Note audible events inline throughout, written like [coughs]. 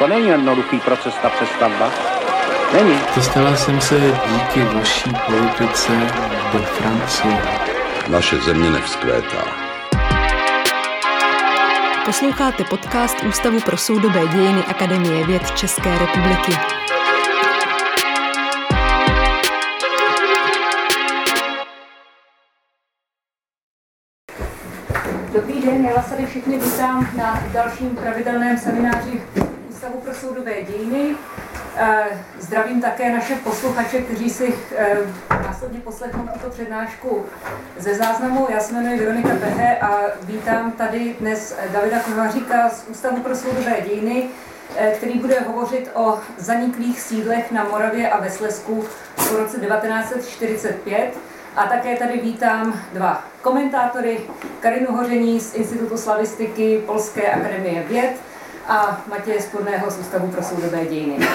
To není jednoduchý proces, ta přestavba. Není. Dostala jsem se díky vaší politice do Francie. Naše země nevzkvétá. Posloucháte podcast Ústavu pro soudobé dějiny Akademie věd České republiky. Dobrý den, já vás tady všichni vítám na dalším pravidelném semináři Ústavu pro soudové dějiny. Eh, Zdravím také naše posluchače, kteří si eh, následně poslechnou tuto přednášku ze záznamu. Já se jmenuji Veronika Behe a vítám tady dnes Davida Kovaříka z Ústavu pro soudové dějiny, eh, který bude hovořit o zaniklých sídlech na Moravě a ve Slesku po roce 1945. A také tady vítám dva komentátory, Karinu Hoření z Institutu slavistiky Polské akademie věd a Matěje Spodného z Ústavu pro soudové dějiny.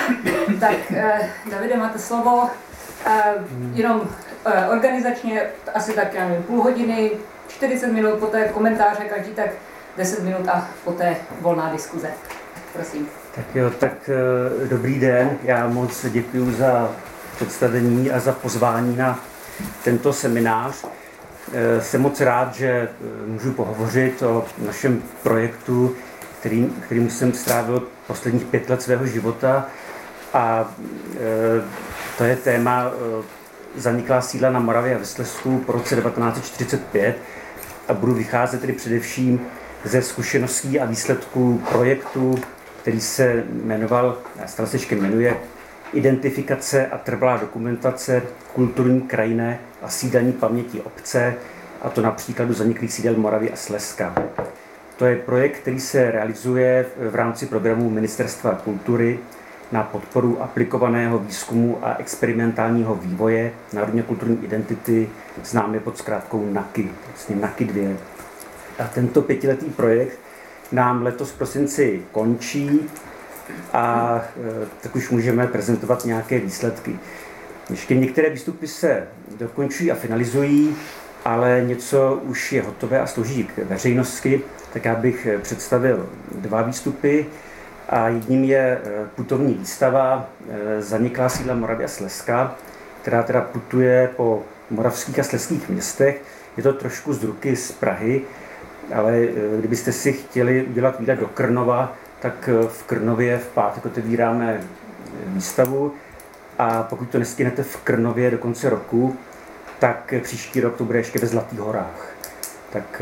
Tak, eh, Davide, máte slovo. Eh, jenom eh, organizačně asi tak, já nevím, půl hodiny, 40 minut, poté komentáře, každý tak 10 minut a poté volná diskuze. Prosím. Tak jo, tak eh, dobrý den. Já moc děkuji za představení a za pozvání na tento seminář. Eh, Jsem moc rád, že eh, můžu pohovořit o našem projektu, který, kterým jsem strávil posledních pět let svého života. A eh, to je téma eh, zaniklá sídla na Moravě a ve Slezsku po roce 1945 a budu vycházet tedy především ze zkušeností a výsledků projektu, který se jmenoval, stále se ještě jmenuje, Identifikace a trvalá dokumentace kulturní krajiny a sídelní paměti obce, a to na příkladu zaniklých sídel Moravy a Slezska. To je projekt, který se realizuje v rámci programu Ministerstva kultury na podporu aplikovaného výzkumu a experimentálního vývoje národně kulturní identity, známe pod zkrátkou NAKY, vlastně NAKY 2. A tento pětiletý projekt nám letos v prosinci končí a e, tak už můžeme prezentovat nějaké výsledky. Ještě některé výstupy se dokončují a finalizují, ale něco už je hotové a slouží k veřejnosti, tak já bych představil dva výstupy. A jedním je e, putovní výstava e, Zaniklá sídla Moravy a Slezska, která teda putuje po moravských a slezských městech. Je to trošku z ruky z Prahy, ale kdybyste si chtěli udělat výlet do Krnova, tak v Krnově v pátek otevíráme výstavu a pokud to nestihnete v Krnově do konce roku, tak příští rok to bude ještě ve Zlatých horách. Tak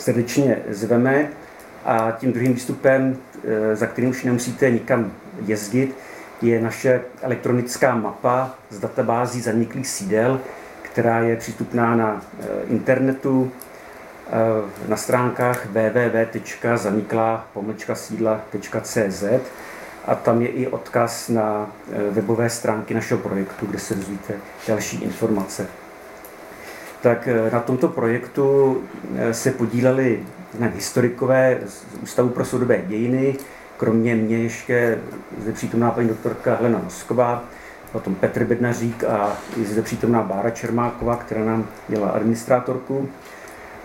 srdečně zveme a tím druhým výstupem, za kterým už nemusíte nikam jezdit, je naše elektronická mapa z databází zaniklých sídel, která je přístupná na internetu na stránkách www.zaniklá-sídla.cz a tam je i odkaz na webové stránky našeho projektu, kde se dozvíte další informace. Tak na tomto projektu se podíleli historikové z Ústavu pro soudobé dějiny, kromě mě ještě zde přítomná paní doktorka Helena Nosková, potom Petr Bednařík a je zde přítomná Bára Čermáková, která nám dělá administrátorku.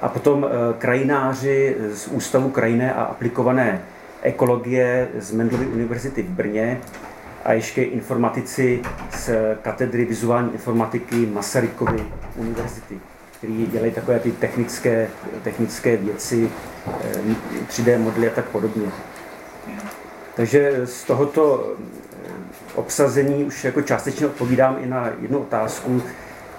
A potom krajináři z Ústavu krajinné a aplikované ekologie z Mendlovy univerzity v Brně a ještě informatici z katedry vizuální informatiky Masarykovy univerzity, který dělají takové ty technické, technické věci, 3D modely a tak podobně. Takže z tohoto obsazení už jako částečně odpovídám i na jednu otázku,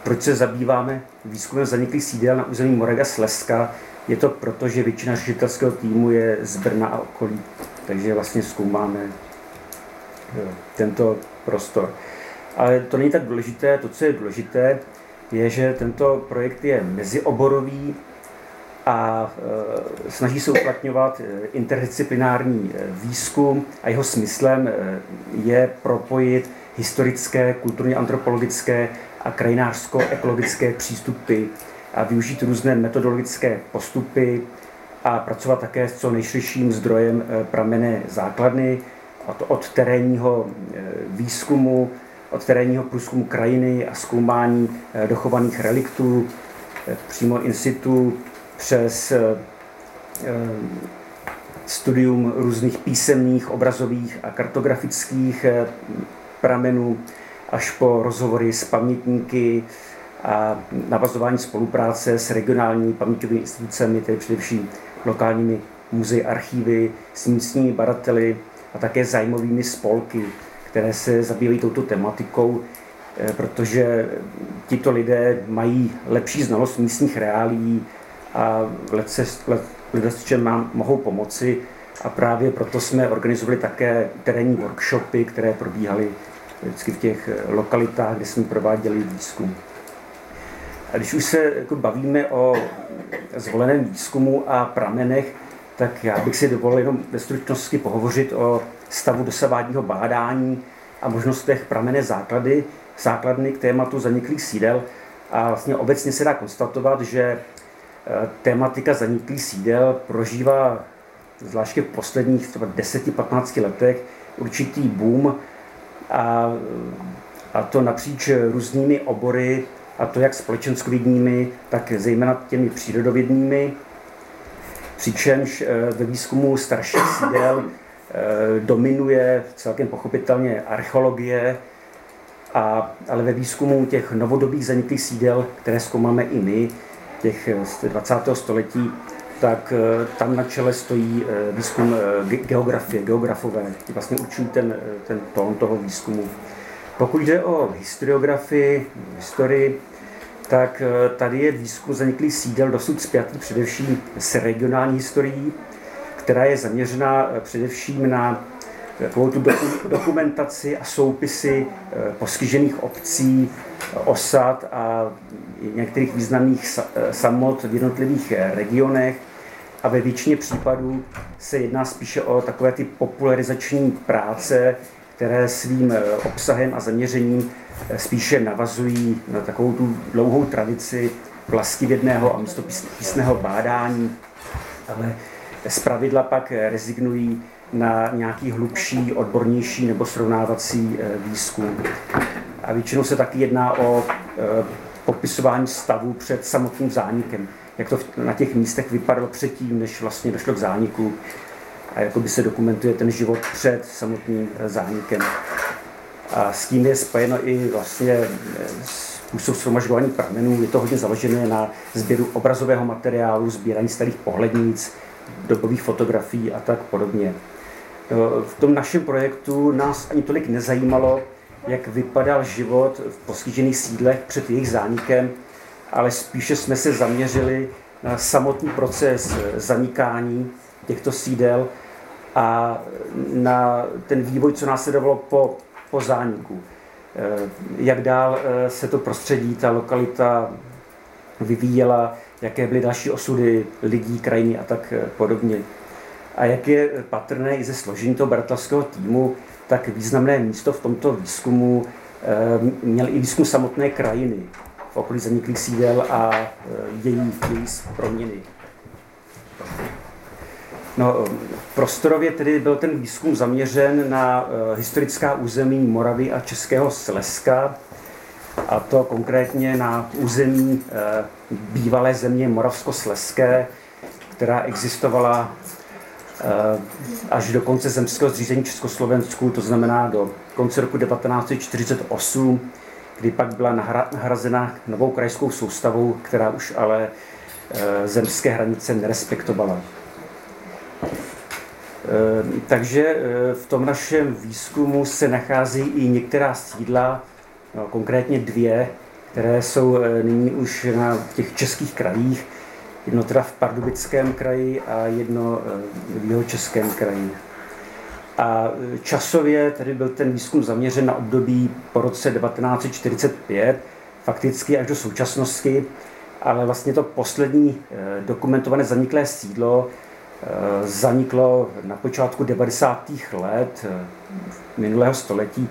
proč se zabýváme výzkumem zaniklých sídel na území Moravy a Slezska. Je to proto, že většina ředitelského týmu je z Brna a okolí, takže vlastně zkoumáme tento prostor. Ale to není tak důležité, to, co je důležité, je, že tento projekt je mezioborový a e, snaží se uplatňovat interdisciplinární výzkum a jeho smyslem je propojit historické, kulturně antropologické a krajinářsko-ekologické přístupy a využít různé metodologické postupy a pracovat také s co nejširším zdrojem pramené základny, od, od terénního výzkumu, od terénního průzkumu krajiny a zkoumání dochovaných reliktů přímo in situ přes studium různých písemných, obrazových a kartografických pramenů, až po rozhovory s pamětníky a navazování spolupráce s regionálními paměťovými institucemi, tedy především lokálními muzej, archívy, s místními barateli a také zájmovými spolky, které se zabývají touto tematikou, eh, protože tito lidé mají lepší znalost místních reálí a čem nám mohou pomoci a právě proto jsme organizovali také terénní workshopy, které probíhaly vždycky v těch lokalitách, kde jsme prováděli výzkum. A když už se jako bavíme o zvoleném výzkumu a pramenech, tak já bych si dovolil jenom ve stručnosti pohovořit o stavu dosavádního bádání a možnostech pramené základy, základny k tématu zaniklých sídel. A vlastně obecně se dá konstatovat, že e, tématika zaniklých sídel prožívá zvláště v posledních 10-15 letech určitý boom a, a to napříč různými obory, a to jak společenskovědními, tak zejména těmi přírodovědnými přičemž eh, ve výzkumu starších sídel eh, dominuje celkem pochopitelně archeologie, a, ale ve výzkumu těch novodobých zaniklých sídel, které zkoumáme i my, těch eh, z 20. století, tak tam na čele stojí výzkum geografie, geografové, ti vlastně určují ten, ten tón toho výzkumu. Pokud jde o historiografii, historii, tak eh, tady je výzkum zaniklých sídel dosud spjatý především s regionální historií, která je zaměřena eh, především na takovou tu dokumentaci a soupisy eh, postižených obcí, osad a některých významných samot v jednotlivých regionech. A ve většině případů se jedná spíše o takové ty popularizační práce, které svým obsahem a zaměřením spíše navazují na takovou tu dlouhou tradici vlastivědného a místopísného bádání, ale pravidla pak rezignují na nějaký hlubší, odbornější nebo srovnávací eh, výzkum. A většinou se taky jedná o eh, popisování stavu před samotným zánikem. Jak to na těch místech vypadalo předtím, než vlastně došlo k zániku a jakoby se dokumentuje ten život před samotným eh, zánikem. A s tím je spojeno i vlastně eh, způsob shromažďování pramenů. Je to hodně založené na sběru obrazového materiálu, sbírání starých pohlednic, dobových fotografií a tak podobně. No, v tom našem projektu nás ani tolik nezajímalo, jak vypadal život v postižených sídlech před jejich zánikem, ale spíše jsme se zaměřili na samotný proces eh, zanikání těchto sídel a na ten vývoj, co následovalo po po zániku. Eh, jak dál eh, se to prostředí, ta lokalita vyvíjela, jaké byly další osudy lidí, krajiny a tak eh, podobně. A jak je patrné i ze složení toho bratrského týmu, tak významné místo v tomto výzkumu měl i výzkum samotné krajiny v okolí zaniklých sídel a její, její proměny. No, prostorově tedy byl ten výzkum zaměřen na uh, historická území Moravy a Českého Slezska, a to konkrétně na území uh, bývalé země Moravskoslezské, která existovala uh, až do konce zemského zřízení Československu, to znamená do konce roku 1948, kdy pak byla nahrazena novou krajskou soustavou, která už ale zemské hranice nerespektovala. Ehm, takže eh, v tom našem výzkumu se nachází i některá sídla, no, konkrétně dvě, které jsou eh, nyní už na těch českých krajích. Jedno teda v Pardubickém kraji a jedno eh, v jeho českém kraji. A časově tedy byl ten výzkum zaměřen na období po roce 1945, fakticky až do současnosti, ale vlastně to poslední dokumentované zaniklé sídlo Eh, zaniklo na počátku 90. let eh, minulého století,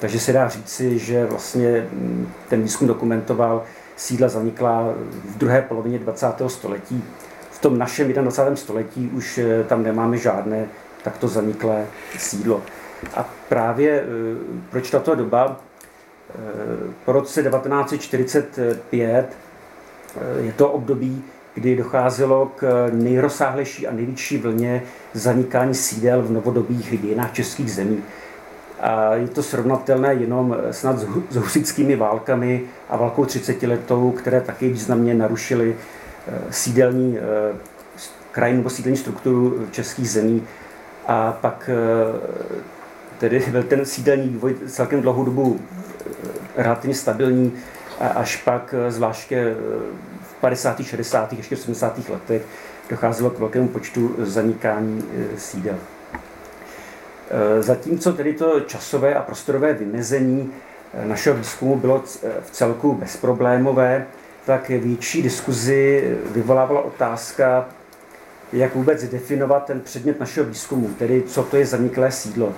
takže se dá říci, že vlastně mm, ten výzkum dokumentoval sídla zanikla v druhé polovině 20. století. V tom našem 21. století už eh, tam nemáme žádné takto zaniklé sídlo. A právě proč tato doba? Po roce 1945 je to období, kdy docházelo k nejrozsáhlejší a největší vlně zanikání sídel v novodobých dějinách českých zemí. A je to srovnatelné jenom snad s husickými válkami a válkou 30 letou, které taky významně narušily eh, sídelní eh, krajinu nebo sídelní strukturu českých zemí. A pak eh, tedy byl ten sídelní vývoj celkem dlouhou dobu relativně stabilní, až pak zvláště 50., 60., ještě 70. letech docházelo k velkému počtu zanikání sídel. Eh, zatímco tedy to časové a prostorové vymezení eh, našeho výzkumu bylo v celku bezproblémové, tak větší diskuzi vyvolávala otázka, jak vůbec definovat ten předmět našeho výzkumu, tedy co to je zaniklé sídlo.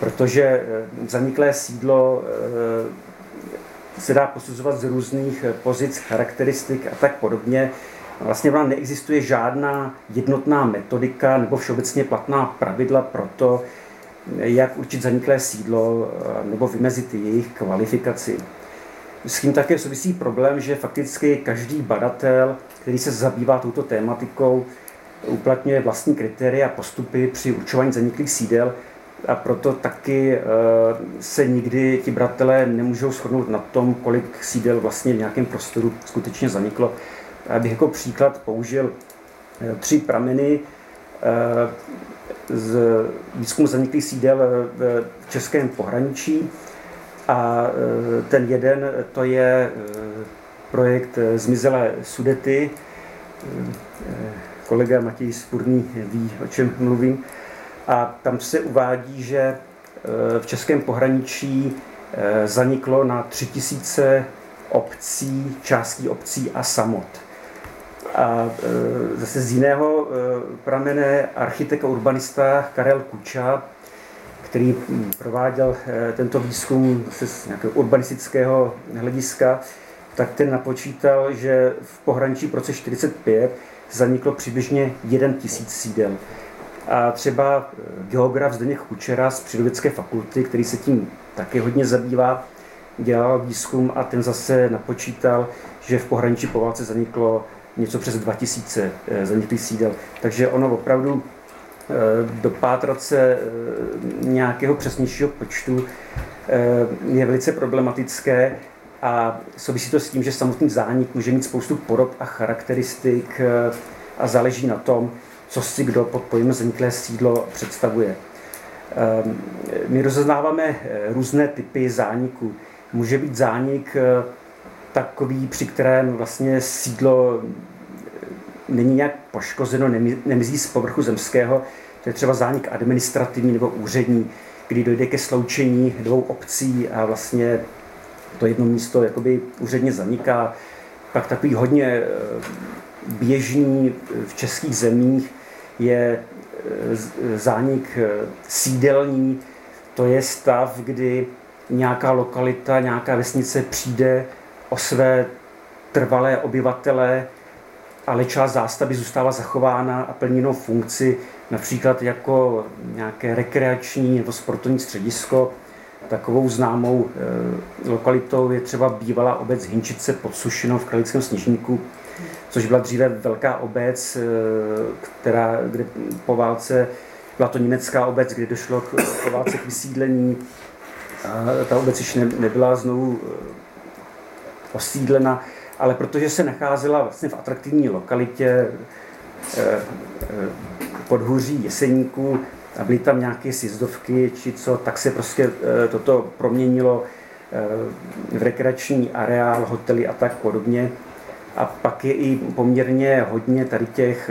Protože zaniklé sídlo se dá posuzovat z různých pozic, charakteristik a tak podobně. Vlastně vám neexistuje žádná jednotná metodika nebo všeobecně platná pravidla pro to, jak určit zaniklé sídlo eh, nebo vymezit jejich kvalifikaci. S tím také souvisí problém, že fakticky každý badatel, který se zabývá touto tématikou, uplatňuje vlastní kritéria a postupy při určování zaniklých sídel a proto taky eh, se nikdy ti badatelé nemůžou shodnout na tom, kolik sídel vlastně v nějakém prostoru skutečně zaniklo. Abych jako příklad použil eh, tři prameny, z výzkumu zaniklých sídel v českém pohraničí. A ten jeden to je projekt Zmizelé Sudety. Kolega Matěj Spurný ví, o čem mluvím. A tam se uvádí, že v českém pohraničí zaniklo na 3000 obcí, částí obcí a samot. A e, zase z jiného e, pramene architekt a urbanista Karel Kuča, který prováděl e, tento výzkum z nějakého urbanistického hlediska, tak ten napočítal, že v pohraničí v roce 45 zaniklo přibližně 1 tisíc sídel. A třeba geograf Zdeněk Kučera z Přírodovědské fakulty, který se tím taky hodně zabývá, dělal výzkum a ten zase napočítal, že v pohraničí po válce zaniklo něco přes 2000 eh, zaniklých sídel. Takže ono opravdu eh, dopátrat se eh, nějakého přesnějšího počtu je velice problematické a souvisí to s tím, že samotný zánik může mít spoustu porob a charakteristik a záleží na tom, co si kdo pod pojmem zaniklé sídlo představuje. My rozeznáváme různé typy zániku. Může být zánik takový, při kterém vlastně sídlo není nějak poškozeno, nemizí z povrchu zemského. To je třeba zánik administrativní nebo úřední, kdy dojde ke sloučení dvou obcí a vlastně to jedno místo jakoby úředně zaniká. Pak takový hodně eh, běžný v českých zemích je eh, zánik eh, sídelní, to je stav, kdy nějaká lokalita, nějaká vesnice přijde o své trvalé obyvatele, ale část zástavy zůstává zachována a plní jinou funkci, například jako nějaké rekreační nebo sportovní středisko. Takovou známou lokalitou je třeba bývalá obec Hinčice pod Sušinou v Kralickém sněžníku, což byla dříve velká obec, e, která, kde po válce byla to německá obec, kde došlo k, po válce k vysídlení. A ta obec již ne, nebyla znovu osídlena, ale protože se nacházela vlastně v atraktivní lokalitě eh, eh, podhůří Jeseníků a byly tam nějaké sjezdovky či co, tak se prostě eh, toto proměnilo v rekreační areál, hotely a tak podobně. A pak je i poměrně hodně tady těch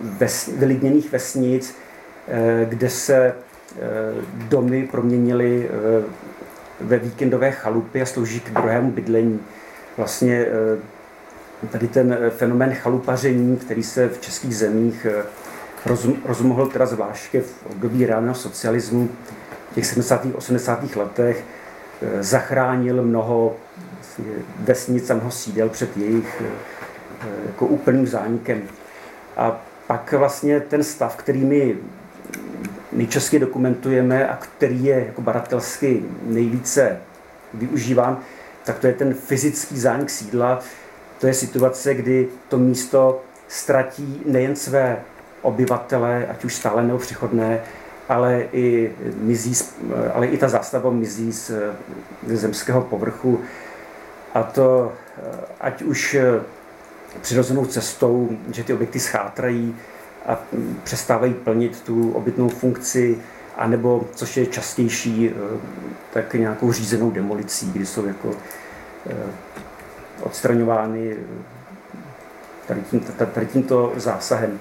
ves, vylidněných vesnic, kde se domy proměnily ve víkendové chalupy a slouží k druhému bydlení. Vlastně eh, tady ten eh, fenomén chalupaření, který se v českých zemích eh, rozmohl teda zvláště v období reálného socialismu v těch 70. 80. letech, zachránil mnoho vesnic a mnoho sídel před jejich jako úplným zánikem. A pak vlastně ten stav, který my nejčastěji dokumentujeme a který je jako badatelsky nejvíce využíván, tak to je ten fyzický zánik sídla, to je situace, kdy to místo ztratí nejen své obyvatele, ať už stále nebo přechodné, ale i, mizí, ale i ta zástava mizí z, ze zemského povrchu. A to ať už přirozenou cestou, že ty objekty schátrají a přestávají plnit tu obytnou funkci, anebo, což je častější, tak nějakou řízenou demolicí, kdy jsou jako odstraňovány tady, tím, tady tímto zásahem.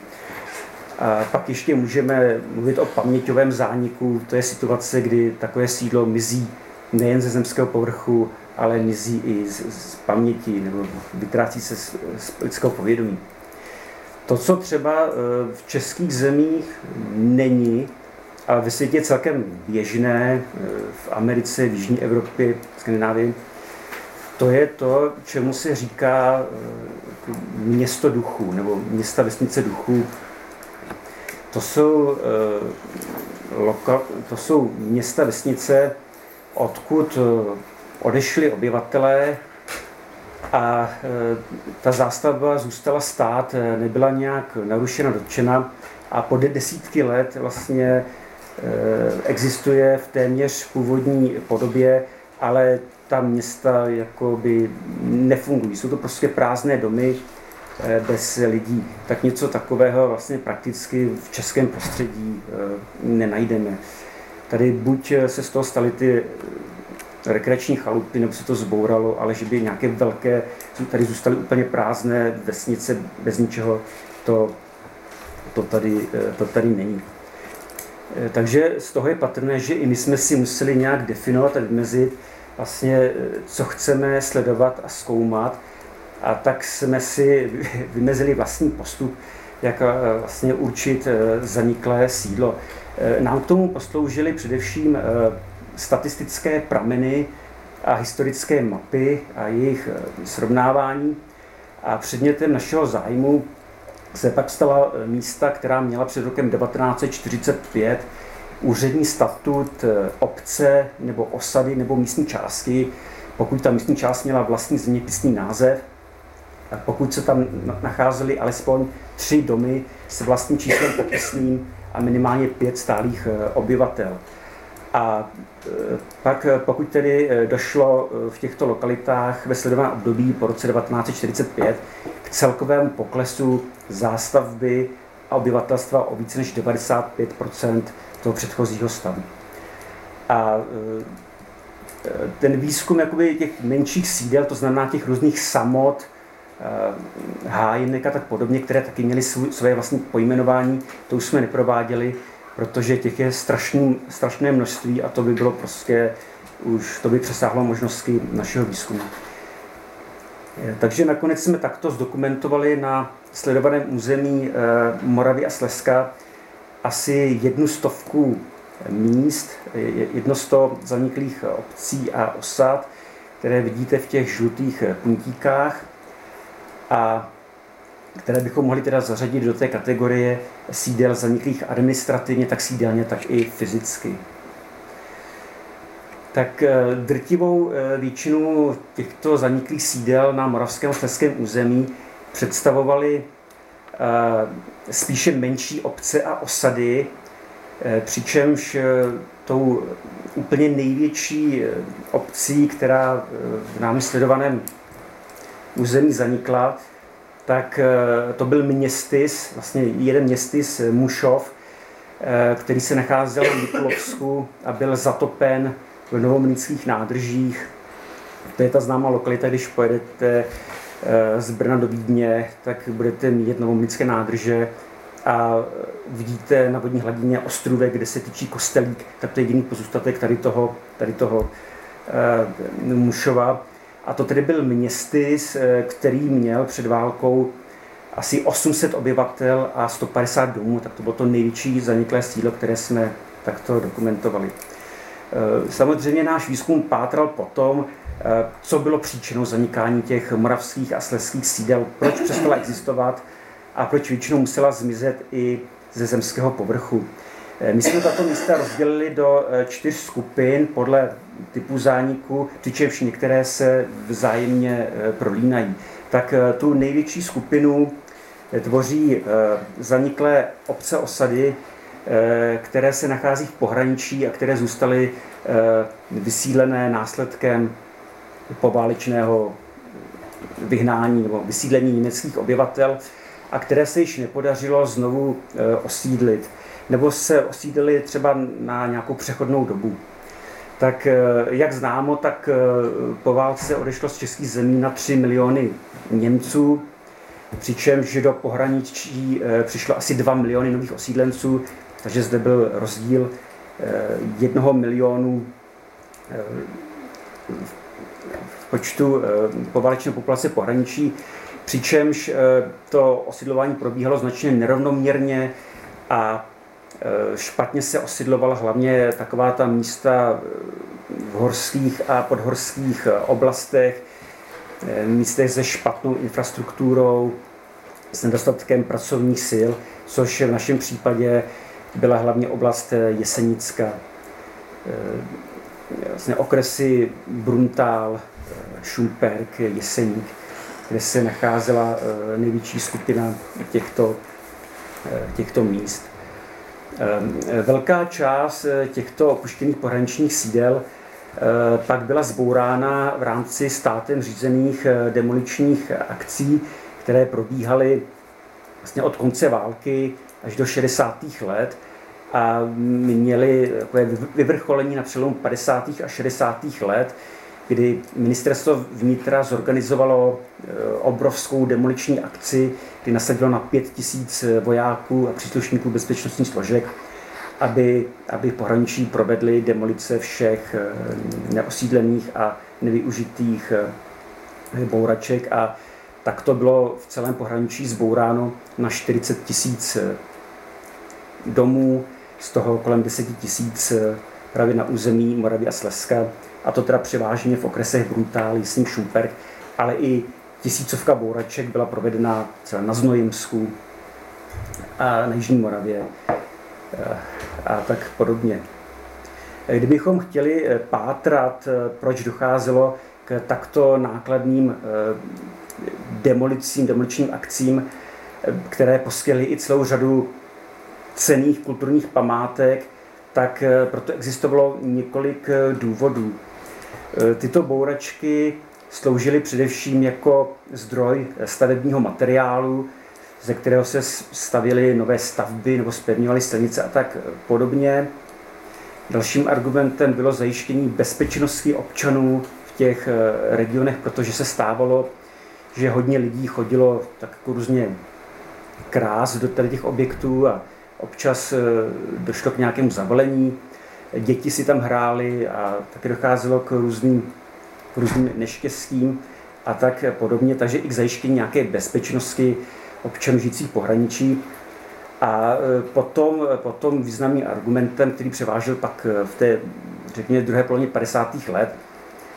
A pak ještě můžeme mluvit o paměťovém zániku. To je situace, kdy takové sídlo mizí nejen ze zemského povrchu, ale mizí i z, z paměti nebo vytrácí se z, z lidského povědomí. To, co třeba e, v českých zemích není, ale ve světě celkem běžné, e, v Americe, v Jižní Evropě, Skandinávii, to je to, čemu se říká e, město duchů nebo města vesnice duchů to jsou, eh, to jsou města, vesnice, odkud eh, odešli obyvatelé a eh, ta zástavba zůstala stát, nebyla nějak narušena, dotčena a po desítky let vlastně existuje v téměř původní podobě, ale ta města jakoby nefungují. Jsou to prostě prázdné domy, bez lidí. Tak něco takového vlastně prakticky v českém prostředí nenajdeme. Tady buď se z toho staly ty rekreační chalupy, nebo se to zbouralo, ale že by nějaké velké, tady zůstaly úplně prázdné vesnice bez ničeho, to, to, tady, to tady není. Takže z toho je patrné, že i my jsme si museli nějak definovat a vymezit, vlastně, co chceme sledovat a zkoumat, a tak jsme si [laughs] vymezili vlastní postup, jak eh, vlastně určit eh, zaniklé sídlo. Eh, nám k tomu posloužily především statistické prameny a historické mapy a jejich srovnávání. A předmětem našeho zájmu se pak stala místa, která měla před rokem 1945 úřední statut obce nebo osady nebo místní části, pokud ta místní část měla vlastní zeměpisný název, pokud se tam nacházely alespoň tři domy s vlastním číslem popisným a minimálně pět stálých eh, obyvatel. A eh, pak eh, pokud tedy došlo v těchto lokalitách ve sledovaném období po roce 1945 k celkovému poklesu zástavby a obyvatelstva o více než 95% toho předchozího stavu. A ten výzkum jakoby těch menších sídel, to znamená těch různých samot, hájinek a tak podobně, které taky měly své vlastní pojmenování, to už jsme neprováděli, protože těch je strašný, strašné množství a to by bylo prostě, už to by přesáhlo možnosti našeho výzkumu. Eh, takže nakonec jsme takto zdokumentovali na sledovaném území eh, Moravy a Slezska asi jednu stovku míst, jedno sto zaniklých obcí a osad, které vidíte v těch žlutých puntíkách a které bychom mohli teda zařadit do té kategorie sídel zaniklých administrativně, tak sídelně, tak i fyzicky. Tak eh, drtivou eh, většinu těchto zaniklých sídel na moravském slezském území představovaly eh, spíše menší obce a osady, přičemž tou úplně největší obcí, která v námi sledovaném území zanikla, tak eh, to byl městys, vlastně jeden městys eh, Mušov, eh, který se nacházel v Mikulovsku a byl zatopen v novomlínských nádržích. To je ta známá lokalita, když pojedete z Brna do Vídně, tak budete mít novomlínské nádrže a vidíte na vodní hladině ostrůvek, kde se tyčí kostelík, tak to je jediný pozůstatek tady toho, tady toho Mušova. A to tedy byl městys, eh, který měl před válkou asi 800 obyvatel a 150 domů, tak to bylo to největší zaniklé sídlo, které jsme takto dokumentovali. Eh, samozřejmě náš výzkum pátral potom, eh, co bylo příčinou zanikání těch moravských a slezských sídel, proč přestala existovat a proč většinou musela zmizet i ze zemského povrchu. My jsme tato místa rozdělili do čtyř skupin podle typu zániku, přičemž některé se vzájemně prolínají. Tak tu největší skupinu tvoří zaniklé obce osady, které se nachází v pohraničí a které zůstaly vysílené následkem poválečného vyhnání nebo vysídlení německých obyvatel a které se již nepodařilo znovu eh, osídlit, nebo se osídlili třeba na nějakou přechodnou dobu. Tak eh, jak známo, tak eh, po válce odešlo z českých zemí na 3 miliony Němců, přičemž do pohraničí přišlo asi 2 miliony nových osídlenců, takže zde byl rozdíl jednoho milionu v počtu poválečné populace pohraničí přičemž eh, to osidlování probíhalo značně nerovnoměrně a eh, špatně se osidlovala hlavně taková ta místa eh, v horských a podhorských oblastech, místech se špatnou infrastrukturou, s nedostatkem pracovních sil, což v našem případě byla hlavně oblast Jesenicka. Vlastně okresy Bruntál, Šumperk, Jeseník kde se nacházela eh, největší skupina těchto, eh, těchto míst. Eh, velká část těchto opuštěných pohraničních sídel pak byla zbourána v rámci státem řízených demoličních akcí, které probíhaly vlastně od konce války až do 60. let a měly vyvrcholení na přelomu 50. a 60. let, kdy ministerstvo vnitra zorganizovalo eh, obrovskou demoliční akci, kdy nasadilo na pět tisíc vojáků a příslušníků bezpečnostních složek, aby, aby pohraničí provedli demolice všech eh, neosídlených a nevyužitých bouraček. A tak to bylo v celém pohraničí zbouráno na 40 tisíc domů, z toho kolem 10 tisíc právě na území Moravy a Slezska a to teda převážně v okresech Brutál, Jísník, Šumperk, ale i tisícovka bouraček byla provedena třeba na Znojemsku a na Jižní Moravě eh, a tak podobně. Kdybychom chtěli eh, pátrat, eh, proč docházelo k takto nákladným demolicím, demoličním akcím, které poskytly i celou řadu cených kulturních památek, tak proto existovalo několik důvodů. Eh, tyto bouračky sloužily především jako zdroj stavebního materiálu, ze kterého se stavěly nové stavby nebo spevňovaly stanice a tak podobně. Dalším argumentem bylo zajištění bezpečnosti občanů v těch eh, regionech, protože se stávalo, že hodně lidí chodilo tak jako různě krás do těch objektů a občas eh, došlo k nějakému zavalení děti si tam hrály a taky docházelo k různým, k různým neštěstím a tak podobně, takže i k zajištění nějaké bezpečnosti občanů žijících pohraničí. A e, potom, potom významným argumentem, který převážil pak v té, řekněme, druhé polovině 50. let,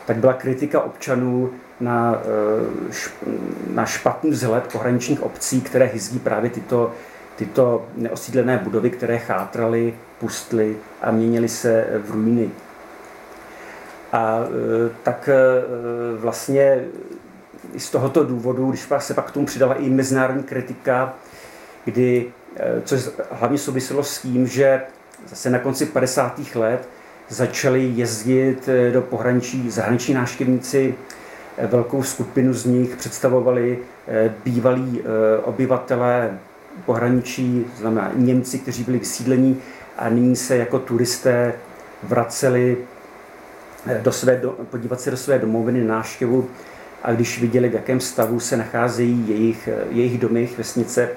tak byla kritika občanů na, e, na špatný vzhled pohraničních obcí, které hyzdí právě tyto tyto neosídlené budovy, které chátraly, pustly a měnily se v ruiny. A e, tak e, vlastně z tohoto důvodu, když se pak k tomu přidala i mezinárodní kritika, kdy, e, což hlavně souviselo s tím, že zase na konci 50. let začali jezdit do pohraničí zahraniční návštěvníci, velkou skupinu z nich představovali bývalí obyvatelé pohraničí, znamená Němci, kteří byli vysídlení a nyní se jako turisté vraceli eh, do své, do, podívat se do své domoviny na návštěvu. A když viděli, v jakém stavu se nacházejí jejich, eh, jejich domy, jejich vesnice,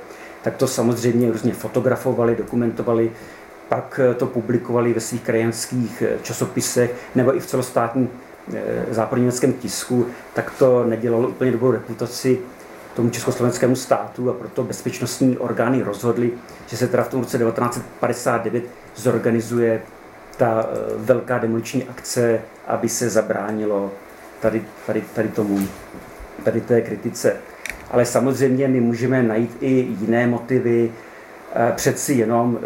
tak to samozřejmě různě fotografovali, dokumentovali, pak eh, to publikovali ve svých krajanských časopisech nebo i v celostátním západněmeckém tisku, tak to nedělalo úplně dobrou reputaci tomu československému státu a proto bezpečnostní orgány rozhodly, že se teda v tom roce 1959 zorganizuje ta eh, velká demoliční akce, aby se zabránilo tady, tady, tady tomu, tady té kritice. Ale samozřejmě my můžeme najít i jiné motivy. Přeci jenom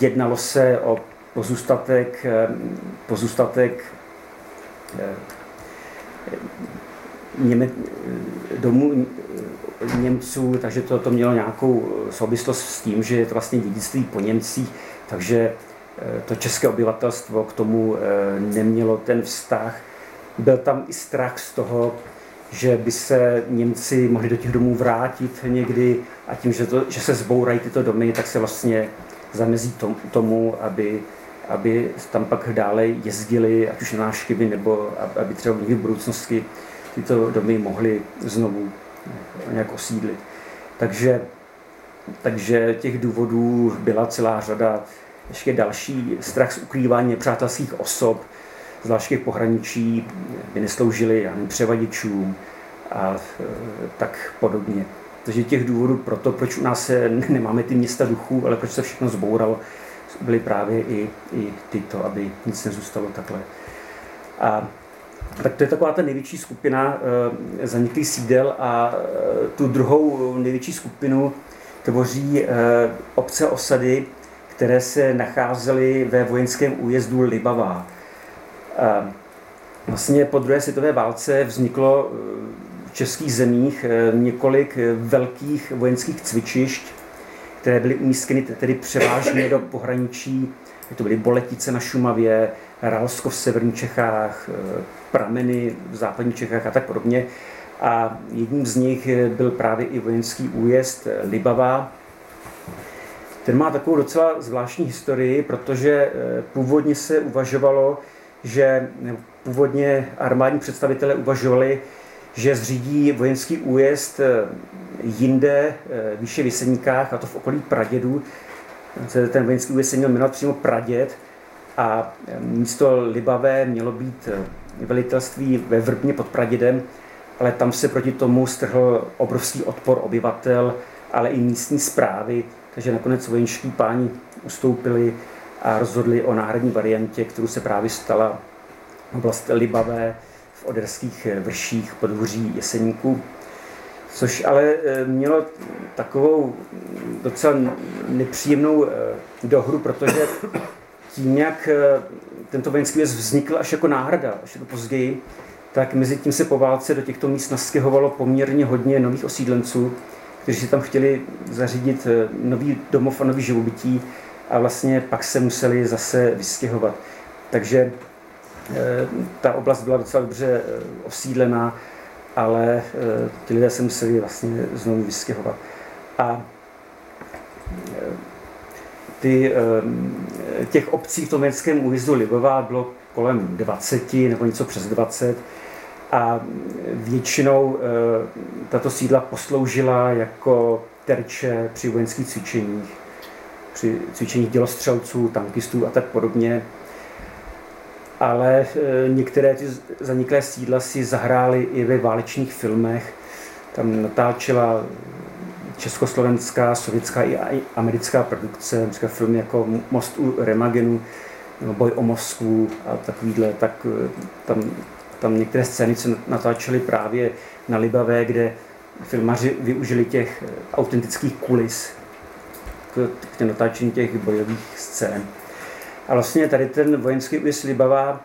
jednalo se o pozůstatek, pozůstatek domů Němců, takže to, to mělo nějakou souvislost s tím, že je to vlastně dědictví po Němcích, takže to české obyvatelstvo k tomu nemělo ten vztah. Byl tam i strach z toho, že by se Němci mohli do těch domů vrátit někdy a tím, že, to, že se zbourají tyto domy, tak se vlastně zamezí tomu, aby, aby tam pak dále jezdili, ať už na návštěvy, nebo aby třeba v budoucnosti tyto domy mohly znovu nějak osídlit. Takže, takže těch důvodů byla celá řada. Ještě další strach z ukrývání nepřátelských osob, zvláště v pohraničí, by nesloužili ani převaděčům a e, tak podobně. Takže těch důvodů pro to, proč u nás se, nemáme ty města duchů, ale proč se všechno zbouralo, byly právě i, i tyto, aby nic nezůstalo takhle. A tak to je taková ta největší skupina e, zaniklých sídel a e, tu druhou největší skupinu tvoří e, obce osady, které se nacházely ve vojenském újezdu Libavá. Vlastně po druhé světové válce vzniklo v českých zemích několik velkých vojenských cvičišť, které byly umístěny tedy převážně do pohraničí. To byly Boletice na Šumavě, Ralsko v severních Čechách, Prameny v západních Čechách a tak podobně. A jedním z nich byl právě i vojenský újezd Libava. Ten má takovou docela zvláštní historii, protože původně se uvažovalo, že původně armádní představitelé uvažovali, že zřídí vojenský újezd eh, jinde, eh, výše v Jeseníkách, a to v okolí Pradědu. Ten vojenský újezd se měl jmenovat přímo Praděd a eh, místo Libavé mělo být velitelství ve Vrbně pod Pradědem, ale tam se proti tomu strhl obrovský odpor obyvatel, ale i místní zprávy, takže nakonec vojenští páni ustoupili a rozhodli o náhradní variantě, kterou se právě stala oblast Libavé v oderských vrších podvůří Jeseníků, což ale eh, mělo takovou docela nepříjemnou eh, dohru, protože tím, jak eh, tento vojenský věc vznikl až jako náhrada, až to později, tak mezi tím se po válce do těchto míst nastěhovalo poměrně hodně nových osídlenců, kteří si tam chtěli zařídit nový domov a nový živobytí a vlastně pak se museli zase vystěhovat. Takže ta oblast byla docela dobře osídlená, ale eh, ti lidé se museli vlastně znovu vystěhovat. A ty, těch obcí v tom městském újezdu Libová bylo kolem 20 nebo něco přes 20 a většinou tato sídla posloužila jako terče při vojenských cvičeních při cvičení dělostřelců, tankistů a tak podobně. Ale e, některé ty zaniklé sídla si zahrály i ve válečných filmech. Tam natáčela československá, sovětská i americká produkce, například filmy jako Most u Remagenu, nebo Boj o Moskvu a takovýhle, tak e, tam, tam některé scény se natáčely právě na Libavé, kde filmaři využili těch autentických kulis k, k natáčení těch bojových scén. A vlastně tady ten vojenský újezd Libavá,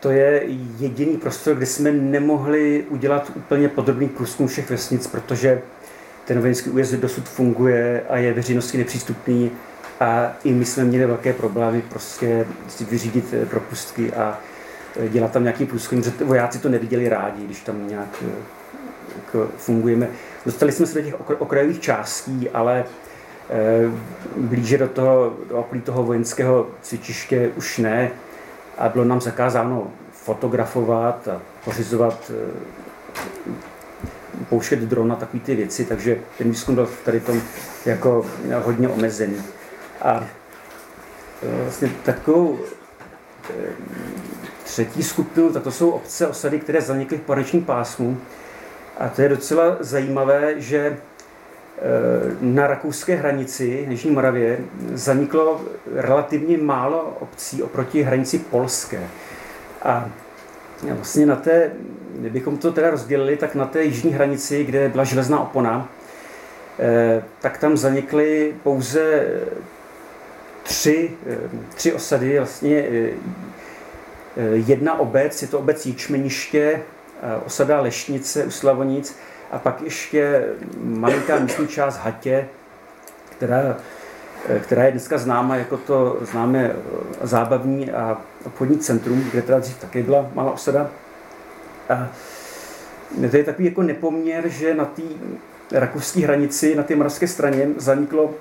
to je jediný prostor, kde jsme nemohli udělat úplně podrobný průzkum všech vesnic, protože ten vojenský újezd dosud funguje a je veřejnosti nepřístupný a i my jsme měli velké problémy prostě si vyřídit eh, propustky a eh, dělat tam nějaký průzkum, protože vojáci to neviděli rádi, když tam nějak eh, jako fungujeme. Dostali jsme se do těch okrajových částí, ale blíže do toho, do toho vojenského cvičiště už ne a bylo nám zakázáno fotografovat a pořizovat, eh, pouštět drona, takové ty věci, takže ten výzkum byl tady tom jako hodně omezený. A eh, vlastně takovou třetí skupinu, tak to jsou obce, osady, které zanikly v pohraničním pásmu. A to je docela zajímavé, že Eh, na rakouské hranici, Jižní Moravě, zaniklo relativně málo obcí oproti hranici polské. A vlastně na té, kdybychom to teda rozdělili, tak na té jižní hranici, kde byla železná opona, tak tam zanikly pouze tři, tři osady, vlastně jedna obec, je to obec Jičmeniště, osada Lešnice u Slavonic a pak ještě malinká místní část Hatě, která, která je dneska známa jako to známé zábavní a obchodní centrum, kde teda dřív taky byla malá osada. A to je takový jako nepoměr, že na té rakouské hranici, na té moravské straně zaniklo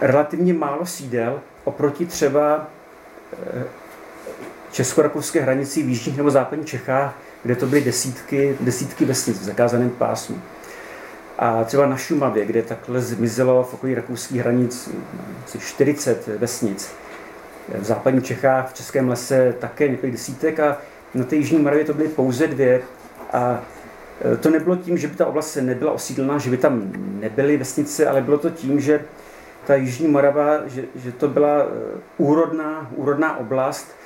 relativně málo sídel oproti třeba eh, česko-rakouské hranici v jižních nebo západních Čechách, kde to byly desítky, desítky vesnic v zakázaném pásmu. A třeba na Šumavě, kde takhle zmizelo v okolí rakouských hranic 40 vesnic. V západních Čechách, v Českém lese také několik desítek a na té Jižní Moravě to byly pouze dvě. A e, to nebylo tím, že by ta oblast nebyla osídlená, že by tam nebyly vesnice, ale bylo to tím, že ta Jižní Morava, že, že to byla e, úrodná, úrodná oblast,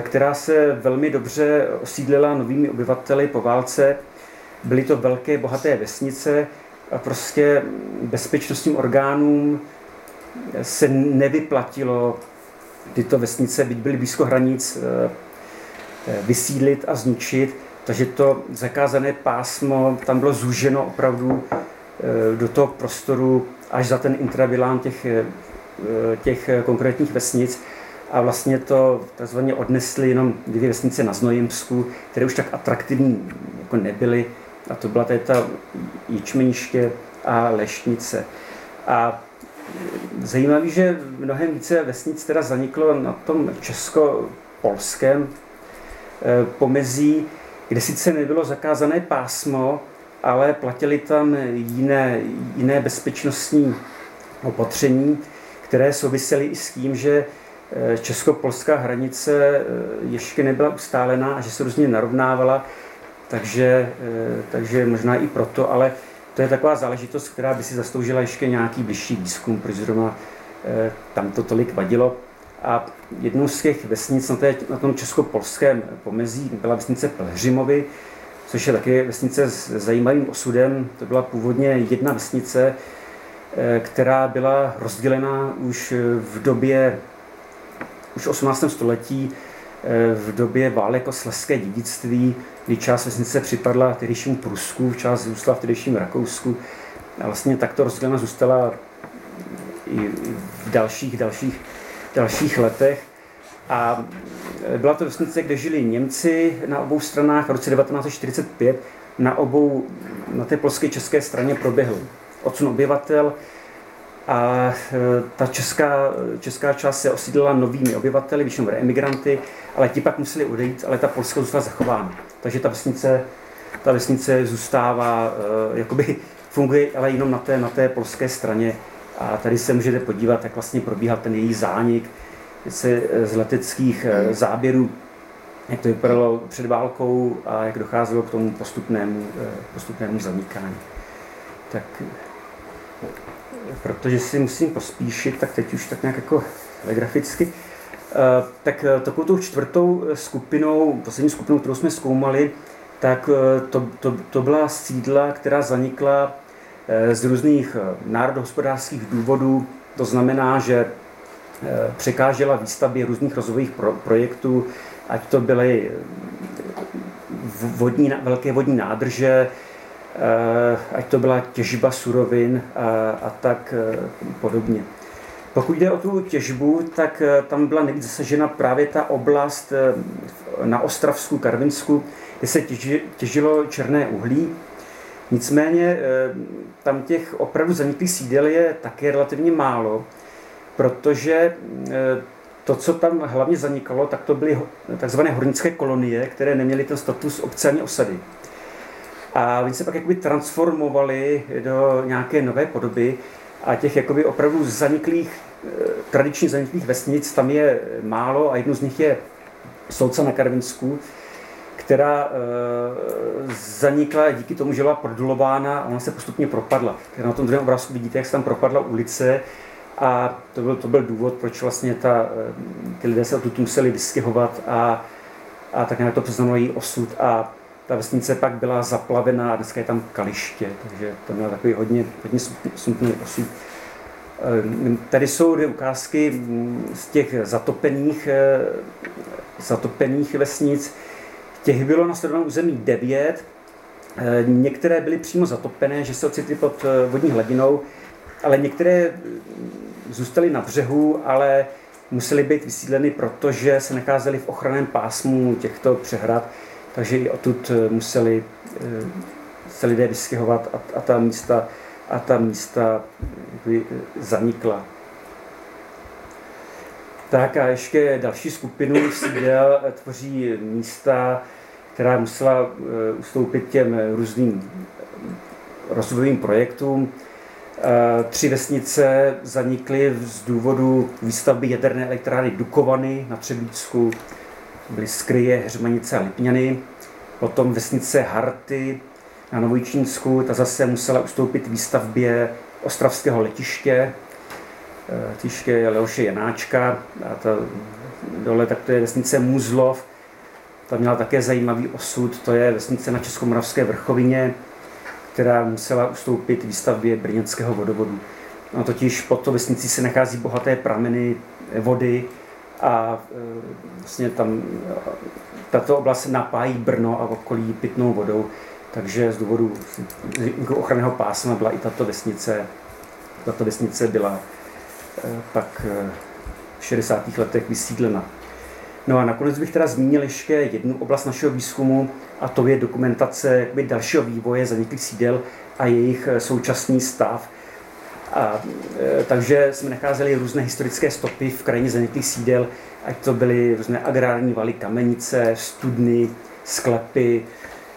která se velmi dobře osídlila novými obyvateli po válce. Byly to velké, bohaté vesnice a prostě bezpečnostním orgánům se nevyplatilo tyto vesnice, byť byly blízko hranic, vysídlit a zničit. Takže to zakázané pásmo tam bylo zúženo opravdu eh, do toho prostoru až za ten intravilán těch, eh, těch konkrétních vesnic. A vlastně to takzvaně odnesli jenom dvě vesnice na Znojemsku, které už tak atraktivní jako nebyly. A to byla tady ta Jičmeniště a Lešnice. A zajímavé, že mnohem více vesnic teda zaniklo na tom česko-polském eh, pomezí, kde sice nebylo zakázané pásmo, ale platili tam jiné, jiné bezpečnostní opatření, které souvisely i s tím, že česko-polská hranice eh, ještě nebyla ustálená a že se různě narovnávala, takže, eh, takže možná i proto, ale to je taková záležitost, která by si zasloužila ještě nějaký bližší výzkum, protože zrovna tam to tolik vadilo. A jednou z těch vesnic na, té, na tom česko-polském pomezí byla vesnice Pelhřimovy, což je taky vesnice s zajímavým osudem. To byla původně jedna vesnice, eh, která byla rozdělena už v době, už v 18. století, eh, v době válek o sleské dědictví, kdy část vesnice připadla tehdejšímu Prusku, část zůstala v tehdejším Rakousku. A vlastně takto rozdělena zůstala i v dalších, dalších dalších letech. A byla to vesnice, kde žili Němci na obou stranách. V roce 1945 na obou, na té polské české straně proběhl odsun obyvatel a e, ta česká, česká část se osídlila novými obyvateli, většinou emigranty, ale ti pak museli odejít, ale ta Polska zůstala zachována. Takže ta vesnice, ta vesnice zůstává, e, jakoby funguje, ale jenom na té, na té polské straně a tady se můžete podívat, jak vlastně probíhá ten její zánik se eh, z leteckých záběrů, jak to vypadalo před válkou a jak docházelo k tomu postupnému, postupnému zanikání. Tak protože si musím pospíšit, tak teď už tak nějak jako graficky. Tak takovou tou čtvrtou skupinou, poslední skupinou, kterou jsme zkoumali, tak to, to, to byla sídla, která zanikla Eh, z různých eh, národohospodářských důvodů. To znamená, že eh, překážela výstavbě různých rozvojových pro, projektů, ať to byly vodní, velké vodní nádrže, ať to byla těžba surovin a, a tak podobně. Pokud jde o tu těžbu, tak tam byla nejvíc zasažena právě ta oblast na Ostravsku, Karvinsku, kde se těži, těžilo černé uhlí Nicméně eh, tam těch opravdu zaniklých sídel je také relativně málo, protože eh, to, co tam hlavně zanikalo, tak to byly takzvané hornické kolonie, které neměly ten status obce ani osady. A oni se pak jakoby transformovali do nějaké nové podoby a těch jakoby opravdu zaniklých, eh, tradičně zaniklých vesnic tam je málo a jednu z nich je Souca na Karvinsku, která e, zanikla díky tomu, že byla produlována a ona se postupně propadla. Na tom druhém obrázku vidíte, jak se tam propadla ulice a to byl, to byl důvod, proč vlastně ta, eh, ty lidé se odtud museli vystěhovat a, a tak nějak to přeznamenalo její osud. A ta vesnice pak byla zaplavená dneska je tam kaliště, takže to mělo takový hodně, hodně smutný osud. Ehm, tady jsou dvě ukázky mm, z těch zatopených, eh, zatopených vesnic. Těch bylo na sledovaném území devět. Ehm, některé byly přímo zatopené, že se ocitly pod eh, vodní hladinou, ale některé mm, zůstaly na břehu, ale musely být vysídleny, protože se nacházely v ochranném pásmu těchto přehrad, takže i odtud eh, museli se lidé vystěhovat a, a ta místa a ta místa zanikla. Tak a ještě další skupinu sídel tvoří místa, která musela eh, ustoupit těm různým rozvojovým projektům. Eh, tři vesnice zanikly z důvodu výstavby jaderné elektrárny Dukovany na Třebíčsku. Byly Skryje, Hřmanice a Lipňany. Potom vesnice Harty na Novojčínsku, ta zase musela ustoupit výstavbě ostravského letiště, eh, letiště Leoše Janáčka a ta dole tak to je vesnice Muzlov, ta měla také zajímavý osud, to je vesnice na Českomoravské vrchovině, která musela ustoupit výstavbě brněnského vodovodu. No, totiž pod to vesnicí se nachází bohaté prameny vody a e, vlastně tam tato oblast napájí Brno a okolí pitnou vodou. Takže z důvodu ochranného pásma byla i tato vesnice, tato vesnice byla eh, pak v 60. letech vysídlena. No a nakonec bych teda zmínil ještě jednu oblast našeho výzkumu, a to je dokumentace dalšího vývoje zaniklých sídel a jejich současný stav. A, e, takže jsme nacházeli různé historické stopy v krajině zaniklých sídel, ať to byly různé agrární valy, kamenice, studny, sklepy,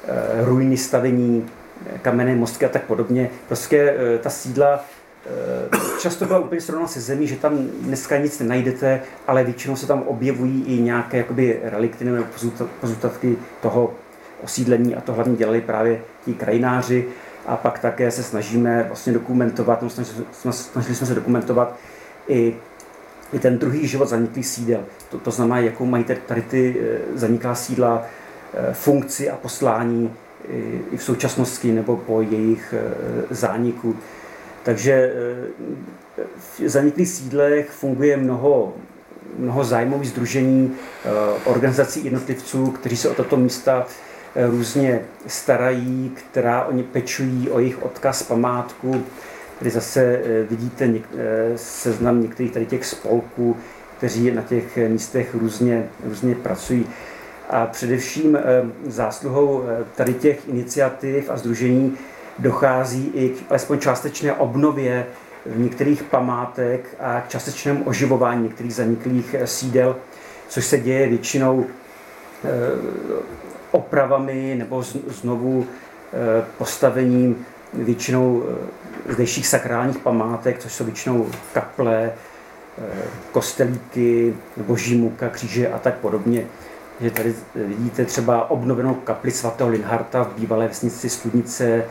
Eh, ruiny stavení, kamenné mostky a tak podobně. Prostě eh, ta sídla eh, často byla úplně srovnána se zemí, že tam dneska nic nenajdete, ale většinou se tam objevují i nějaké jakoby relikty nebo pozůstatky toho osídlení a to hlavně dělali právě ti krajináři a pak také se snažíme vlastně dokumentovat, no snažili, snažili jsme se dokumentovat i, i ten druhý život zaniklých sídel. To, to znamená, jakou mají tady ty zaniklá sídla, Eh, funkci a poslání i v současnosti nebo po jejich eh, zániku. Takže eh, v zaniklých sídlech funguje mnoho, mnoho zájmových združení, organizací jednotlivců, kteří se o tato místa různě starají, která oni pečují o jejich odkaz, památku. Tady zase vidíte seznam některých tady těch spolků, kteří na těch místech různě, různě pracují. A především eh, zásluhou eh, tady těch iniciativ a združení dochází i k alespoň částečné obnově některých památek a k částečnému oživování některých zaniklých eh, sídel, což se děje většinou opravami nebo znovu postavením většinou zdejších sakrálních památek, což jsou většinou kaple, kostelíky, boží muka, kříže a tak podobně. Že tady vidíte třeba obnovenou kapli svatého Linharta v bývalé vesnici Studnice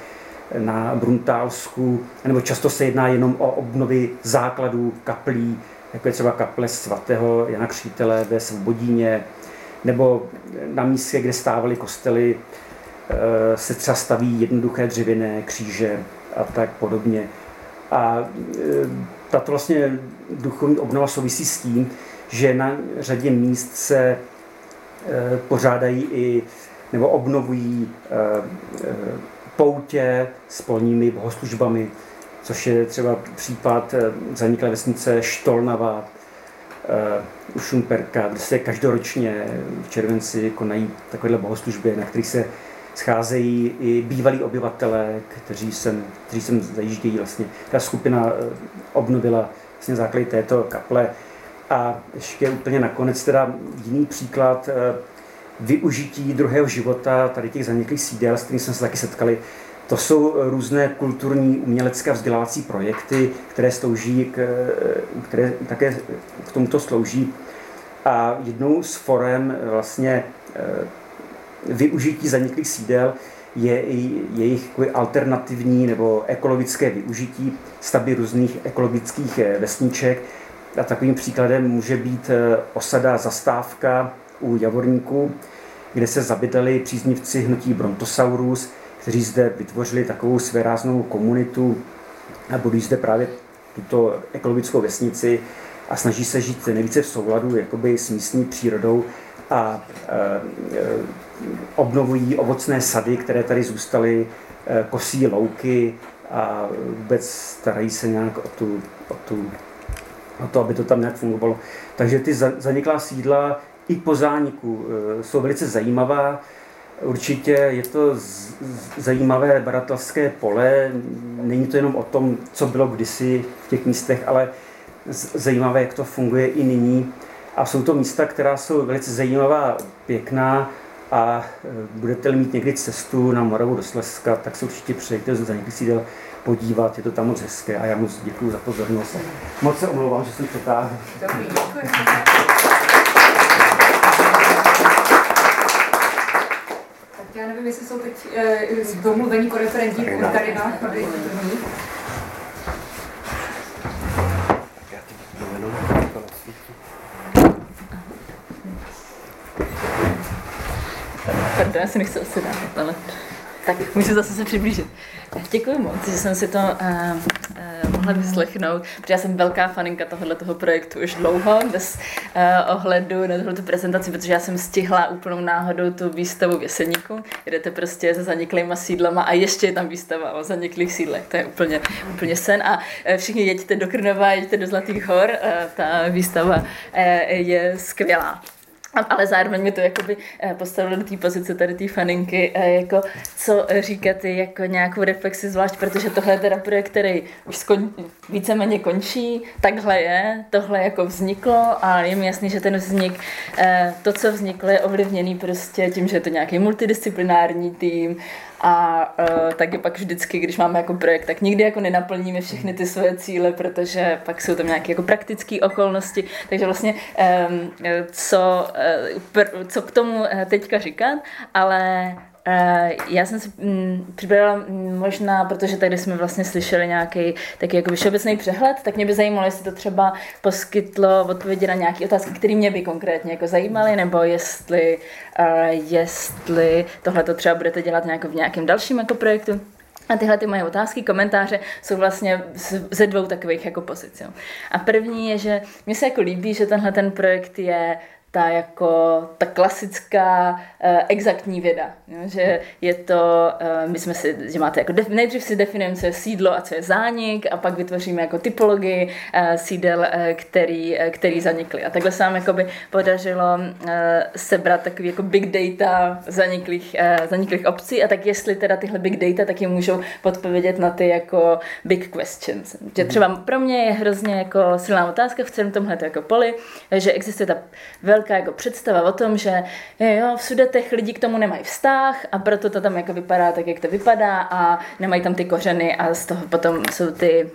na Bruntálsku, nebo často se jedná jenom o obnovy základů kaplí, jako je třeba kaple svatého Jana Křítele ve Svobodíně, nebo na místě, kde stávaly kostely, eh, se třeba staví jednoduché dřevěné kříže a tak podobně. A eh, tato vlastně duchovní obnova souvisí s tím, že na řadě míst se Eh, pořádají i nebo obnovují poutě s polními bohoslužbami, což je třeba případ zaniklé vesnice Štolnava u Šumperka, kde se každoročně v červenci konají takovéhle bohoslužby, na kterých se scházejí i bývalí obyvatelé, kteří sem, kteří sem zajíždějí. Vlastně. Ta skupina obnovila vlastně základy této kaple a ještě úplně nakonec teda jiný příklad eh, využití druhého života tady těch zaniklých sídel, s kterými jsme se taky setkali, to jsou různé kulturní umělecké vzdělávací projekty, které slouží, k, eh, které také k tomuto slouží. A jednou z forem vlastně eh, využití zaniklých sídel je i jejich alternativní nebo ekologické využití stavby různých ekologických vesniček, a takovým příkladem může být eh, osada Zastávka u Javorníku, kde se zabydali příznivci hnutí Brontosaurus, kteří zde vytvořili takovou svéráznou komunitu a budují zde právě tuto ekologickou vesnici a snaží se žít nejvíce v souladu jakoby s místní přírodou a e, obnovují ovocné sady, které tady zůstaly, e, kosí louky a vůbec starají se nějak o, tu, o, tu, o to, aby to tam nějak fungovalo. Takže ty zaniklá sídla i po zániku e, jsou velice zajímavá. Určitě je to zajímavé baratelské pole. Není to jenom o tom, co bylo kdysi v těch místech, ale zajímavé, jak to funguje i nyní. A jsou to místa, která jsou velice zajímavá, pěkná a e, budete mít někdy cestu na Moravu do Slezska, tak se určitě přejďte za někdy sídel podívat, je to tam moc hezké a já moc děkuji za pozornost. Moc se omlouvám, že jsem přetáhl. Dobrý, děkuji. Tak já nevím, jestli jsou teď e, domluvení koreferentní tady na první. Pardon, já si nechci asi dát, ale tak můžu zase se přiblížit. Děkuji moc, že jsem si to uh, uh, mohla vyslechnout, protože já jsem velká faninka tohoto toho projektu už dlouho, bez uh, ohledu na tuhle prezentaci, protože já jsem stihla úplnou náhodou tu výstavu v Jeseníku, jdete prostě se zaniklýma sídlama a ještě je tam výstava o zaniklých sídlech, to je úplně, úplně sen. A uh, všichni jeďte do Krnova, jeďte do Zlatých hor, uh, ta výstava uh, je skvělá ale zároveň mi to jakoby eh, postavilo do té pozice tady té faninky, eh, jako co říkat jako nějakou reflexi zvlášť, protože tohle je teda projekt, který už skon, víceméně končí, takhle je, tohle jako vzniklo a je mi jasný, že ten vznik, eh, to, co vzniklo, je ovlivněný prostě tím, že je to nějaký multidisciplinární tým, a uh, taky pak vždycky, když máme jako projekt, tak nikdy jako nenaplníme všechny ty svoje cíle, protože pak jsou tam nějaké jako praktické okolnosti. Takže vlastně um, co, uh, pr, co k tomu teďka říkat, ale já jsem si mm, připravila mm, možná, protože tady jsme vlastně slyšeli nějaký taky jako všeobecný přehled, tak mě by zajímalo, jestli to třeba poskytlo odpovědi na nějaké otázky, které mě by konkrétně jako zajímaly, nebo jestli, uh, jestli tohle to třeba budete dělat nějak v nějakém dalším jako projektu. A tyhle ty moje otázky, komentáře jsou vlastně ze dvou takových jako pozic. Jo. A první je, že mně se jako líbí, že tenhle ten projekt je ta jako ta klasická uh, exaktní věda, jo? že je to, uh, my jsme si, že máte jako, def, nejdřív si definujeme, co je sídlo a co je zánik a pak vytvoříme jako typologii uh, sídel, uh, který, uh, který zanikly. A takhle se nám jakoby podařilo uh, sebrat takový jako big data zaniklých, uh, zaniklých obcí a tak jestli teda tyhle big data taky můžou odpovědět na ty jako big questions. Že třeba pro mě je hrozně jako silná otázka v celém tomhle jako poli, že existuje ta velká velká jako představa o tom, že jo, v Sudetech lidi k tomu nemají vztah a proto to tam jako vypadá tak, jak to vypadá a nemají tam ty kořeny a z toho potom jsou ty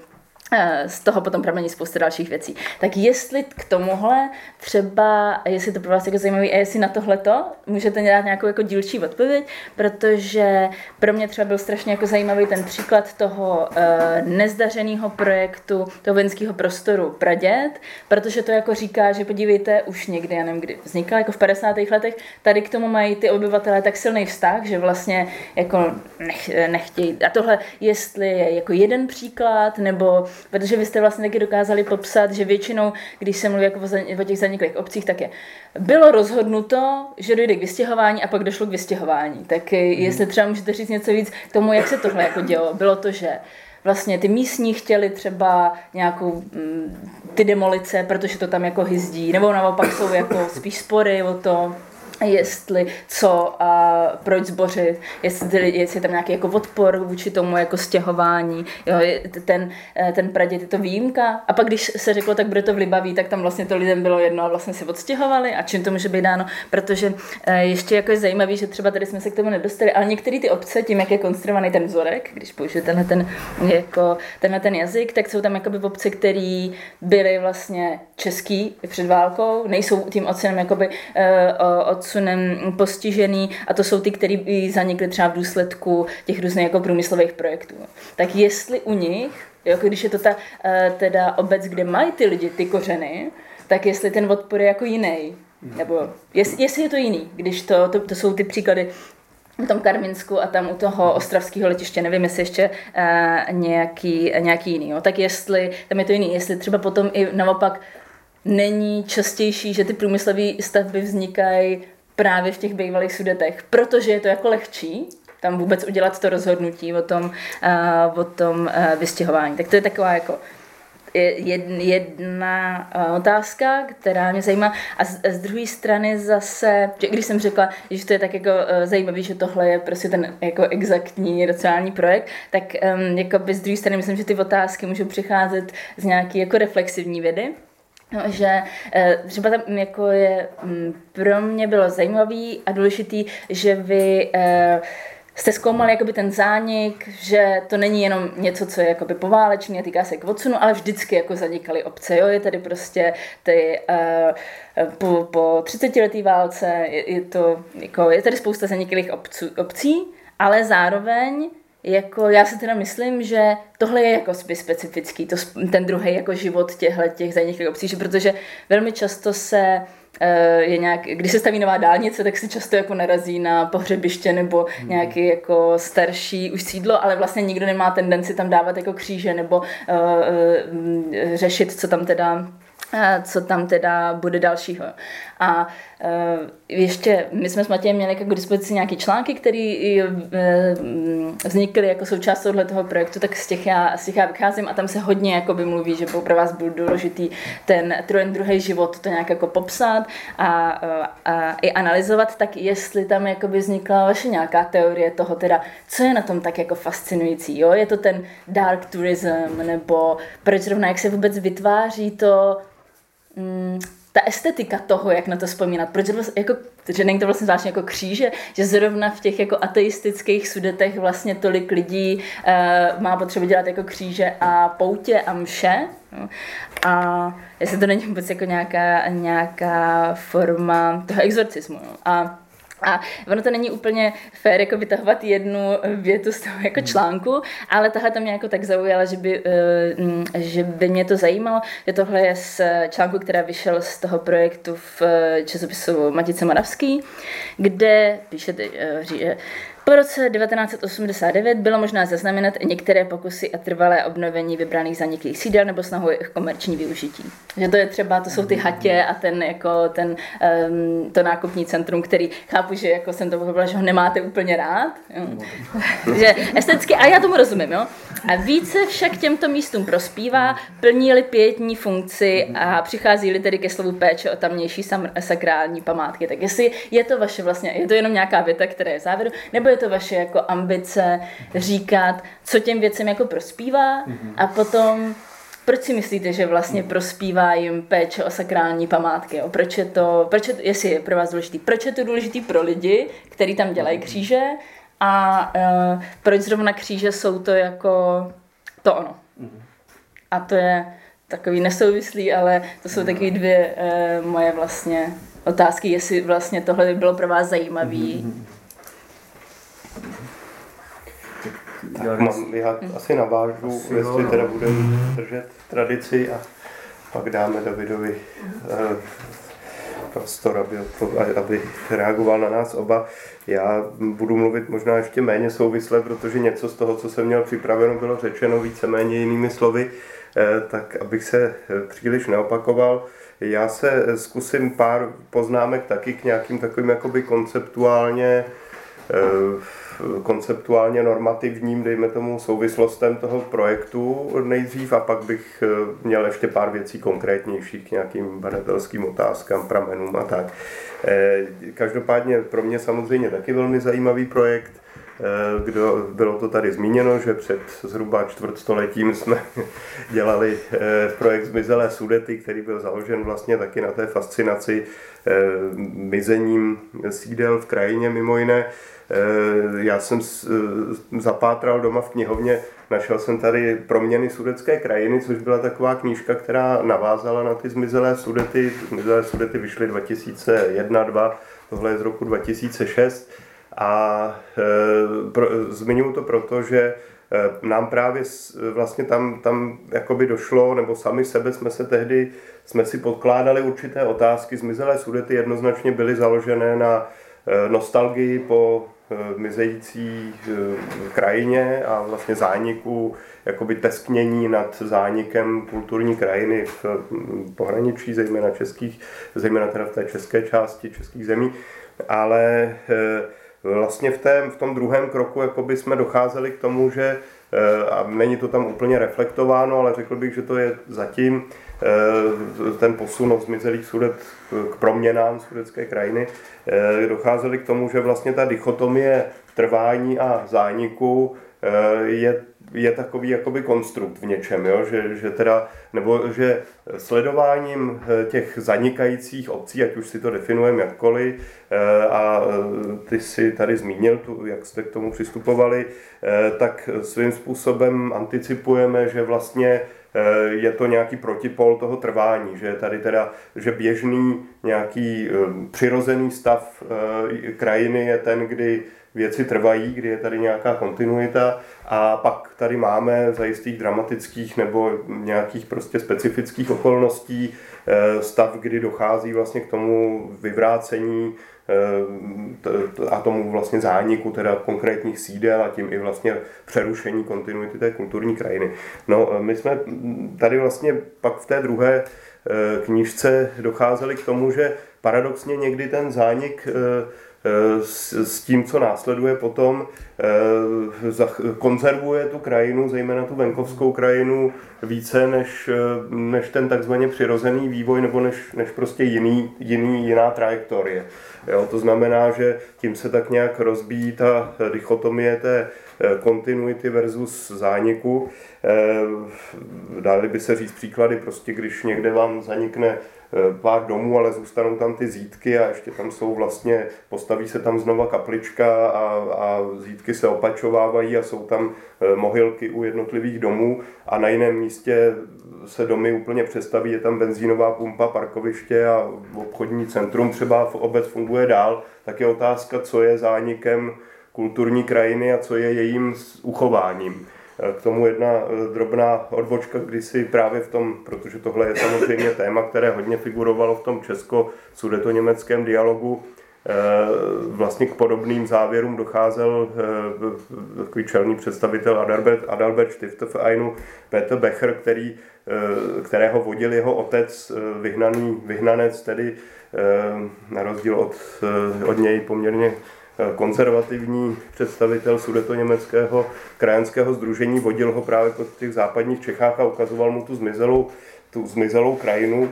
z toho potom pramení spousta dalších věcí. Tak jestli k tomuhle třeba, jestli to pro vás jako zajímavé a jestli na tohleto můžete dát nějakou jako dílčí odpověď, protože pro mě třeba byl strašně jako zajímavý ten příklad toho uh, nezdařeného projektu toho vojenského prostoru Pradět, protože to jako říká, že podívejte, už někdy, já nevím, kdy vznikla, jako v 50. letech, tady k tomu mají ty obyvatelé tak silný vztah, že vlastně jako nech, nechtějí. A tohle, jestli je jako jeden příklad, nebo Protože vy jste vlastně taky dokázali popsat, že většinou, když se mluví jako o těch zaniklých obcích, tak je bylo rozhodnuto, že dojde k vystěhování a pak došlo k vystěhování. Tak mhm. jestli třeba můžete říct něco víc k tomu, jak se tohle jako dělo. Bylo to, že vlastně ty místní chtěli třeba nějakou mm, ty demolice, protože to tam jako hyzdí, nebo naopak jsou jako spíš spory o to, jestli co a proč zbořit, jestli, jestli je tam nějaký jako odpor vůči tomu jako stěhování, jo, ten, eh, ten pradět je to výjimka. A pak když se řeklo, tak bude to v Libaví, tak tam vlastně to lidem bylo jedno a vlastně se odstěhovali. A čím to může být dáno, protože eh, ještě jako je zajímavý, že třeba tady jsme se k tomu nedostali, ale některé ty obce, tím jak je konstruovaný ten vzorek, když použiju tenhle ten, jako, tenhle ten jazyk, tak jsou tam jakoby obce, které byly vlastně český před válkou, nejsou tím ocenem jakoby uh, od odsunem postižený a to jsou ty, které by zanikly třeba v důsledku těch různých jako průmyslových projektů. Tak jestli u nich, jako když je to ta eh, teda obec, kde mají ty lidi ty kořeny, tak jestli ten odpor je jako jiný. Nebo jest, jestli je to jiný, když to, to, to jsou ty příklady v tom Karminsku a tam u toho ostravského letiště, nevím, jestli ještě uh, nějaký, nějaký jiný. Jo. Tak jestli, tam je to jiný, jestli třeba potom i naopak není častější, že ty průmyslové stavby vznikají právě v těch bývalých sudetech, protože je to jako lehčí, tam vůbec udělat to rozhodnutí o tom, uh, o tom uh, vystěhování. Tak to je taková jako jedna otázka, která mě zajímá. A z, z druhé strany zase, že když jsem řekla, že to je tak jako zajímavé, že tohle je prostě ten jako exaktní racionální projekt, tak um, jako by z druhé strany myslím, že ty otázky můžou přicházet z nějaké jako reflexivní vědy. Že třeba tam jako je, pro mě bylo zajímavý a důležitý, že vy jste zkoumali jakoby ten zánik, že to není jenom něco, co je jakoby poválečný a týká se k odsunu, ale vždycky jako zanikaly obce. Jo? Je tady prostě ty, uh, po, po 30 letý válce je, je, to, jako, je tady spousta zaniklých obcí, ale zároveň jako já si teda myslím, že tohle je jako specifický, to, ten druhý jako život těchto těch zaniklých obcí, že protože velmi často se Eh, je nějak, když se staví nová dálnice, tak se často jako narazí na pohřebiště nebo hmm. nějaký jako starší už sídlo, ale vlastně nikdo nemá tendenci tam dávat jako kříže nebo uh, uh, řešit, co tam teda co tam teda bude dalšího. A uh, ještě my jsme s Matějem měli jako k dispozici nějaké články, které uh, vznikly jako součást tohoto projektu, tak z těch, já, z těch já vycházím a tam se hodně jako by mluví, že pro vás byl důležitý ten, ten druhý život, to nějak jako popsat a, a i analyzovat, tak jestli tam jako by vznikla vaše nějaká teorie toho teda, co je na tom tak jako fascinující, jo? Je to ten dark tourism, nebo proč zrovna, jak se vůbec vytváří to mm, ta estetika toho, jak na to vzpomínat, proč vlastně, jako, že není to vlastně zvláštně jako kříže, že zrovna v těch jako ateistických sudetech vlastně tolik lidí uh, má potřebu dělat jako kříže a poutě a mše. No. A jestli to není vůbec jako nějaká, nějaká forma toho exorcismu. No. A a ono to není úplně fér jako vytahovat jednu větu z toho jako článku, ale tahle to mě jako tak zaujala, že by, eh, že by mě to zajímalo, že tohle je z článku, která vyšel z toho projektu v časopisu Matice Moravský, kde píšete, eh, že po roce 1989 bylo možná zaznamenat některé pokusy a trvalé obnovení vybraných zaniklých sídel nebo snahu jejich komerční využití. Že to je třeba, to jsou ty hatě a ten, jako, ten, um, to nákupní centrum, který chápu, že jako jsem to pochopila, že ho nemáte úplně rád. Jo. [laughs] že esteticky, a já tomu rozumím, jo. A více však těmto místům prospívá, plní-li pětní funkci a přichází-li tedy ke slovu péče o tamnější sakrální památky. Tak jestli je to vaše vlastně, je to jenom nějaká věta, která je v závěru, nebo je to vaše jako ambice říkat, co těm věcem jako prospívá mm-hmm. a potom proč si myslíte, že vlastně prospívá jim péče o sakrální památky? Jo? Proč je to, proč je, jestli je pro vás důležitý, proč je to důležitý pro lidi, kteří tam dělají mhm. kříže a uh, proč zrovna kříže jsou to jako to ono. Mhm. A to je takový nesouvislý, ale to jsou takové dvě uh, moje vlastně otázky, jestli vlastně tohle by bylo pro vás zajímavý. Mm-hmm. Tak. mám, já asi navážu, asi jestli teda budeme držet tradici a pak dáme Davidovi eh, prostor, aby, aby reagoval na nás oba. Já budu mluvit možná ještě méně souvisle, protože něco z toho, co jsem měl připraveno, bylo řečeno víceméně jinými slovy, eh, tak abych se eh, příliš neopakoval. Já se zkusím pár poznámek taky k nějakým takovým jakoby konceptuálně konceptuálně normativním, dejme tomu, souvislostem toho projektu nejdřív a pak bych eh, měl ještě pár věcí konkrétnějších k nějakým badatelským otázkám, pramenům a tak. Eh, každopádně pro mě samozřejmě taky velmi zajímavý projekt, kdo, bylo to tady zmíněno, že před zhruba čtvrtstoletím jsme [laughs] dělali projekt Zmizelé sudety, který byl založen vlastně taky na té fascinaci mizením sídel v krajině mimo jiné. Eh, já jsem eh, zapátral doma v knihovně, našel jsem tady Proměny sudecké krajiny, což byla taková knížka, která navázala na ty zmizelé sudety. Zmizelé sudety vyšly 2001-2002, tohle je z roku 2006. A e, pro, zmiňuji to proto, že nám právě vlastně tam, tam jakoby došlo, nebo sami sebe jsme se tehdy, jsme si podkládali určité otázky. Zmizelé sudety jednoznačně byly založené na nostalgii po mizející krajině a vlastně zániku, jakoby tesknění nad zánikem kulturní krajiny v pohraničí, zejména českých, zejména teda v té české části českých zemí. Ale vlastně v, tém, v tom druhém kroku jakoby jsme docházeli k tomu, že eh, a není to tam úplně reflektováno, ale řekl bych, že to je zatím eh, ten posun od zmizelých sudet k proměnám sudecké krajiny, eh, docházeli k tomu, že vlastně ta dichotomie trvání a zániku je je takový jakoby konstrukt v něčem, jo? Že, že teda, nebo že sledováním eh, těch zanikajících obcí, ať už si to definujeme jakkoliv, eh, a eh, ty si tady zmínil, tu, jak jste k tomu přistupovali, tak svým způsobem anticipujeme, že vlastně je to nějaký protipol toho trvání, že tady teda, že běžný nějaký přirozený stav krajiny je ten, kdy věci trvají, kdy je tady nějaká kontinuita a pak tady máme za jistých dramatických nebo nějakých prostě specifických okolností eh, stav, kdy dochází vlastně k tomu vyvrácení eh, a tomu vlastně zániku teda konkrétních sídel a tím i vlastně přerušení kontinuity té kulturní krajiny. No, my jsme tady vlastně pak v té druhé eh, knížce docházeli k tomu, že paradoxně někdy ten zánik s, s tím, co následuje potom, eh, konzervuje tu krajinu, zejména tu venkovskou krajinu, více než, eh, než ten takzvaně přirozený vývoj nebo než, než prostě jiný, jiný, jiná trajektorie. Jo, to znamená, že tím se tak nějak rozbíjí ta dichotomie té kontinuity versus zániku. Dali by se říct příklady, prostě když někde vám zanikne Eh, pár domů, ale zůstanou tam ty zítky a ještě tam jsou vlastně, postaví se tam znova kaplička a, a zítky se opačovávají a jsou tam eh, mohylky u jednotlivých domů a na jiném místě se domy úplně přestaví, je tam benzínová pumpa, parkoviště a obchodní centrum třeba v obec funguje dál, tak je otázka, co je zánikem kulturní krajiny a co je jejím uchováním. K tomu jedna eh, drobná odbočka, kdy si právě v tom, protože tohle je samozřejmě [coughs] téma, které hodně figurovalo v tom česko-sudeto-německém dialogu, eh, vlastně k podobným závěrům docházel takový čelný představitel Adalbert, Adalbert Stiftevereinu Peter Becher, který, kterého vodil jeho otec, vyhnaný, vyhnanec, tedy na rozdíl od, od něj poměrně konzervativní představitel sudetoněmeckého krajanského združení, vodil ho právě po těch západních Čechách a ukazoval mu tu zmizelou, tu zmizelou krajinu.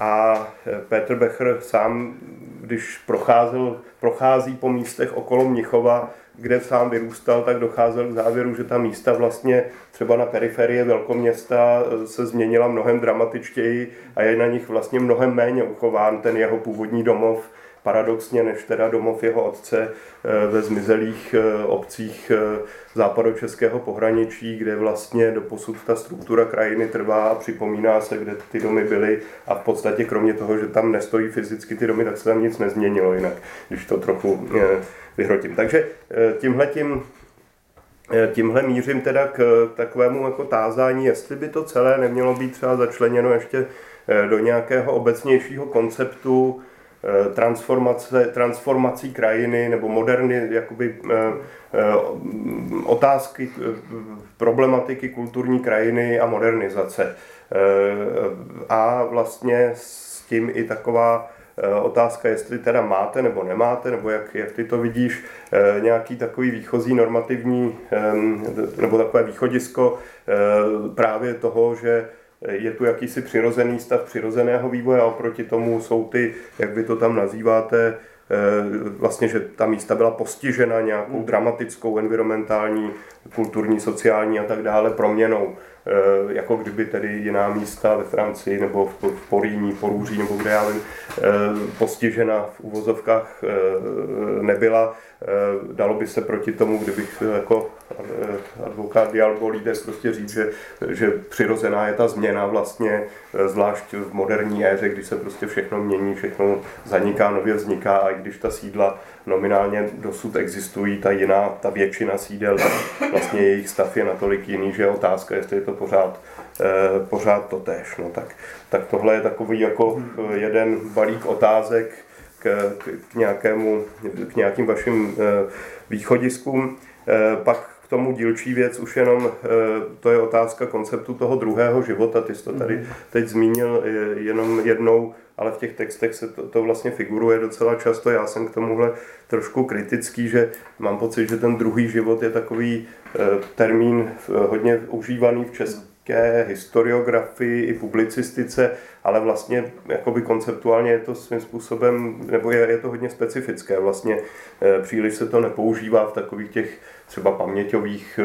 A eh, Petr Becher sám, když procházel, prochází po místech okolo Mnichova, kde sám vyrůstal, tak docházel k závěru, že ta místa vlastně třeba na periferie velkoměsta eh, se změnila mnohem dramatičtěji a je na nich vlastně mnohem méně uchován ten jeho původní domov, paradoxně než teda domov jeho otce eh, ve zmizelých eh, obcích eh, západočeského pohraničí, kde vlastně do posud ta struktura krajiny trvá a připomíná se, kde ty domy byly a v podstatě kromě toho, že tam nestojí fyzicky ty domy, tak se tam nic nezměnilo jinak, když to trochu vyhrotím. Takže tímhletím Tímhle mířím teda k takovému jako tázání, jestli by to celé nemělo být třeba začleněno ještě do nějakého obecnějšího konceptu transformace, transformací krajiny nebo moderny, jakoby eh, eh, otázky problematiky kulturní krajiny a modernizace. A vlastně s tím i taková otázka, jestli teda máte nebo nemáte, nebo jak, jak ty to vidíš, nějaký takový výchozí normativní, nebo takové východisko právě toho, že je tu jakýsi přirozený stav přirozeného vývoje a oproti tomu jsou ty, jak vy to tam nazýváte, eh, vlastně, že ta místa byla postižena nějakou dramatickou, environmentální, kulturní, sociální a tak dále proměnou. Eh, jako kdyby tedy jiná místa ve Francii nebo v Poríní, Porůří nebo kde já vím, postižena v úvozovkách nebyla. Dalo by se proti tomu, kdybych jako advokát Dialbolides prostě říct, že, že přirozená je ta změna vlastně, zvlášť v moderní éře, kdy se prostě všechno mění, všechno zaniká, nově vzniká a i když ta sídla nominálně dosud existují, ta jiná, ta většina sídel, vlastně jejich stav je natolik jiný, že je otázka, jestli je to pořád, eh, pořád to tež. No, tak, tak tohle je takový jako eh, jeden balík otázek k, k, nějakému, k nějakým vašim eh, východiskům. Pak k tomu dílčí věc už jenom, to je otázka konceptu toho druhého života, ty jsi to tady mhm. teď zmínil jenom jednou, ale v těch textech se to, to vlastně figuruje docela často. Já jsem k tomuhle trošku kritický, že mám pocit, že ten druhý život je takový termín eh, hodně užívaný v české historiografii i publicistice, ale vlastně jakoby konceptuálně je to svým způsobem, nebo je, je to hodně specifické. Vlastně eh, příliš se to nepoužívá v takových těch třeba paměťových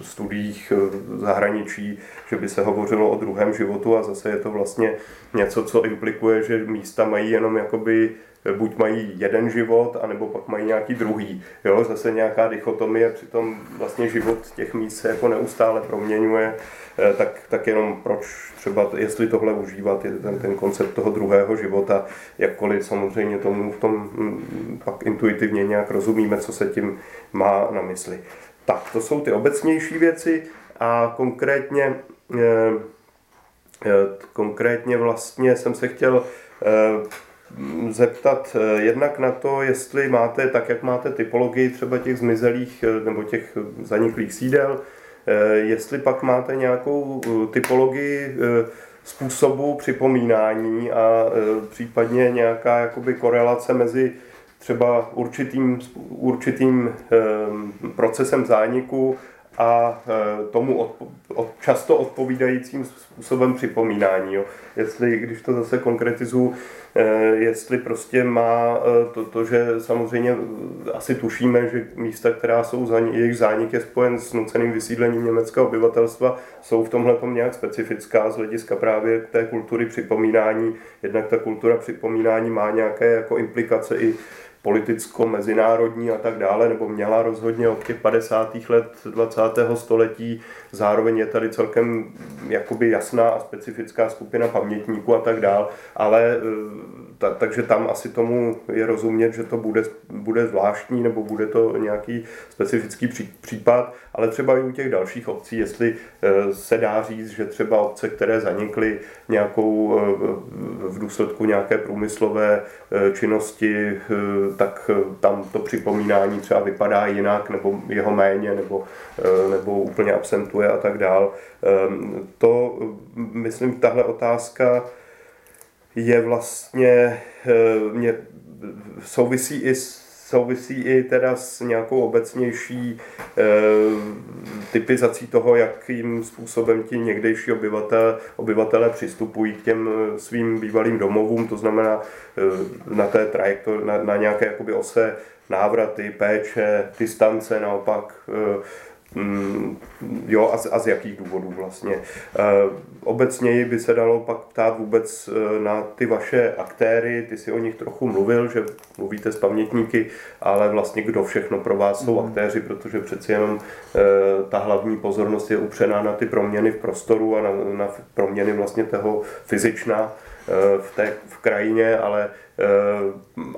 studiích zahraničí, že by se hovořilo o druhém životu a zase je to vlastně něco, co implikuje, že místa mají jenom jakoby buď mají jeden život, anebo pak mají nějaký druhý. Jo, zase nějaká dichotomie, přitom vlastně život těch míst se jako neustále proměňuje, eh, tak, tak jenom proč třeba, jestli tohle užívat, je ten, ten koncept toho druhého života, jakkoliv samozřejmě tomu v tom mm, pak intuitivně nějak rozumíme, co se tím má na mysli. Tak, to jsou ty obecnější věci a konkrétně eh, eh, konkrétně vlastně jsem se chtěl zeptat eh, jednak na to, jestli máte, tak jak máte typologii třeba těch zmizelých eh, nebo těch zaniklých sídel, eh, jestli pak máte nějakou typologii způsobu připomínání a případně nějaká jakoby korelace mezi třeba určitým, určitým procesem zániku a tomu od, od, často odpovídajícím způsobem připomínání. Jo. Jestli, když to zase konkretizuju, Eh, jestli prostě má eh, to, to, že samozřejmě asi tušíme, že místa, která jsou, za jejich zánik je spojen s nuceným vysídlením německého obyvatelstva, jsou v tomhle tom nějak specifická z hlediska právě té kultury připomínání. Jednak ta kultura připomínání má nějaké jako implikace i politicko-mezinárodní a tak dále, nebo měla rozhodně od těch 50. let 20. století. Zároveň je tady celkem jakoby jasná a specifická skupina pamětníků a tak dále, ale eh, ta, takže tam asi tomu je rozumět, že to bude, bude zvláštní nebo bude to nějaký specifický pří, případ, ale třeba i u těch dalších obcí, jestli eh, se dá říct, že třeba obce, které zanikly nějakou eh, v důsledku nějaké průmyslové činnosti, tak tam to připomínání třeba vypadá jinak, nebo jeho méně, nebo, nebo úplně absentuje a tak dál. Ehm, to, myslím, tahle otázka je vlastně, eh, mě souvisí i s souvisí i teda s nějakou obecnější e, typizací toho, jakým způsobem ti někdejší obyvatel, obyvatele přistupují k těm svým bývalým domovům, to znamená e, na té trajektorii, na, na nějaké jakoby ose návraty, péče, distance naopak, e, Mm, jo, a z, a z jakých důvodů vlastně. E, obecněji by se dalo pak ptát vůbec e, na ty vaše aktéry, ty si o nich trochu mluvil, že mluvíte s pamětníky, ale vlastně kdo všechno pro vás jsou mm. aktéři, protože přeci jenom e, ta hlavní pozornost je upřená na ty proměny v prostoru a na, na proměny vlastně toho fyzična v té v krajině, ale Eh,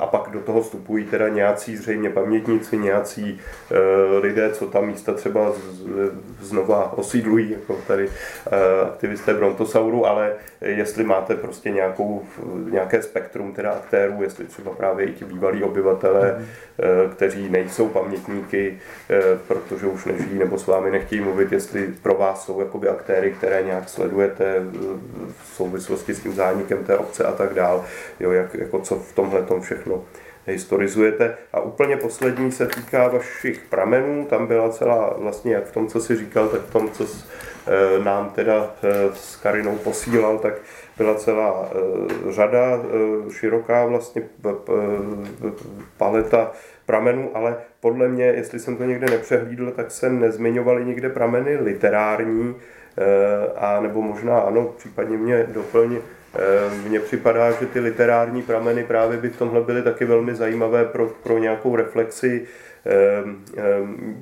a pak do toho vstupují teda nějací zřejmě pamětníci, nějací eh, lidé, co tam místa třeba znova osídlují, jako tady eh, aktivisté Brontosauru, ale jestli máte prostě nějakou, nějaké spektrum teda aktérů, jestli třeba právě i ti bývalí obyvatele, mm. kteří nejsou pamětníky, protože už nežijí nebo s vámi nechtějí mluvit, jestli pro vás jsou jakoby aktéry, které nějak sledujete v souvislosti s tím zánikem té obce a tak dál, jo, jak, jako co v tomhle tom všechno historizujete. A úplně poslední se týká vašich pramenů. Tam byla celá, vlastně jak v tom, co si říkal, tak v tom, co eh, nám teda eh, s Karinou posílal, tak byla celá eh, řada, široká vlastně paleta pramenů, ale podle mě, jestli jsem to někde nepřehlídl, tak se nezmiňovaly nikde prameny literární, a nebo možná ano, případně mě doplň, mně připadá, že ty literární prameny právě by v tomhle byly taky velmi zajímavé pro, pro nějakou reflexi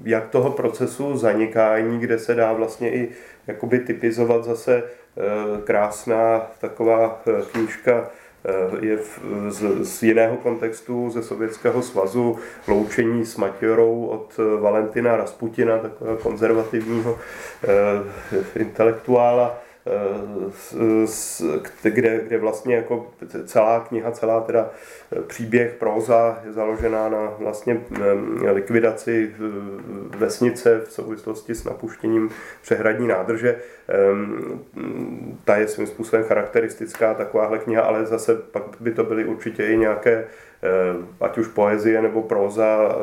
jak toho procesu zanikání, kde se dá vlastně i jakoby typizovat zase krásná taková knížka je v, z, z jiného kontextu, ze Sovětského svazu, loučení s Matěrou od Valentina Rasputina, takového konzervativního eh, intelektuála, kde, kde vlastně jako celá kniha, celá teda příběh, próza je založená na vlastně likvidaci vesnice v souvislosti s napuštěním přehradní nádrže. Ta je svým způsobem charakteristická, takováhle kniha, ale zase pak by to byly určitě i nějaké ať už poezie nebo próza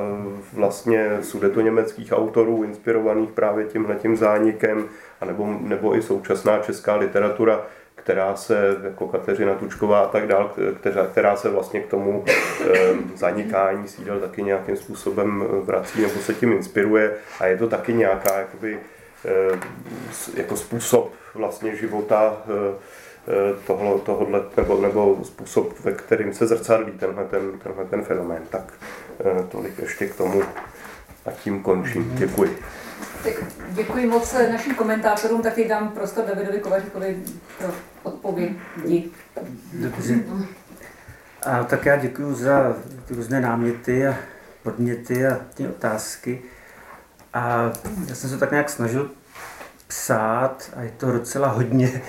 vlastně německých autorů inspirovaných právě tímhletím zánikem a nebo, i současná česká literatura, která se, jako Kateřina Tučková a tak dál, která, která se vlastně k tomu e, zanikání sídel taky nějakým způsobem vrací nebo se tím inspiruje a je to taky nějaká jakoby, e, jako způsob vlastně života e, tohle, tohle, nebo, nebo způsob, ve kterým se zrcadlí tenhle ten, tenhle ten fenomén. Tak tolik ještě k tomu a tím končím. Děkuji. Tak děkuji moc našim komentátorům, taky dám prostor Davidovi Kovaříkovi pro odpovědi. A tak já děkuji za ty různé náměty a podněty a ty otázky. A já jsem se tak nějak snažil psát a je to docela hodně.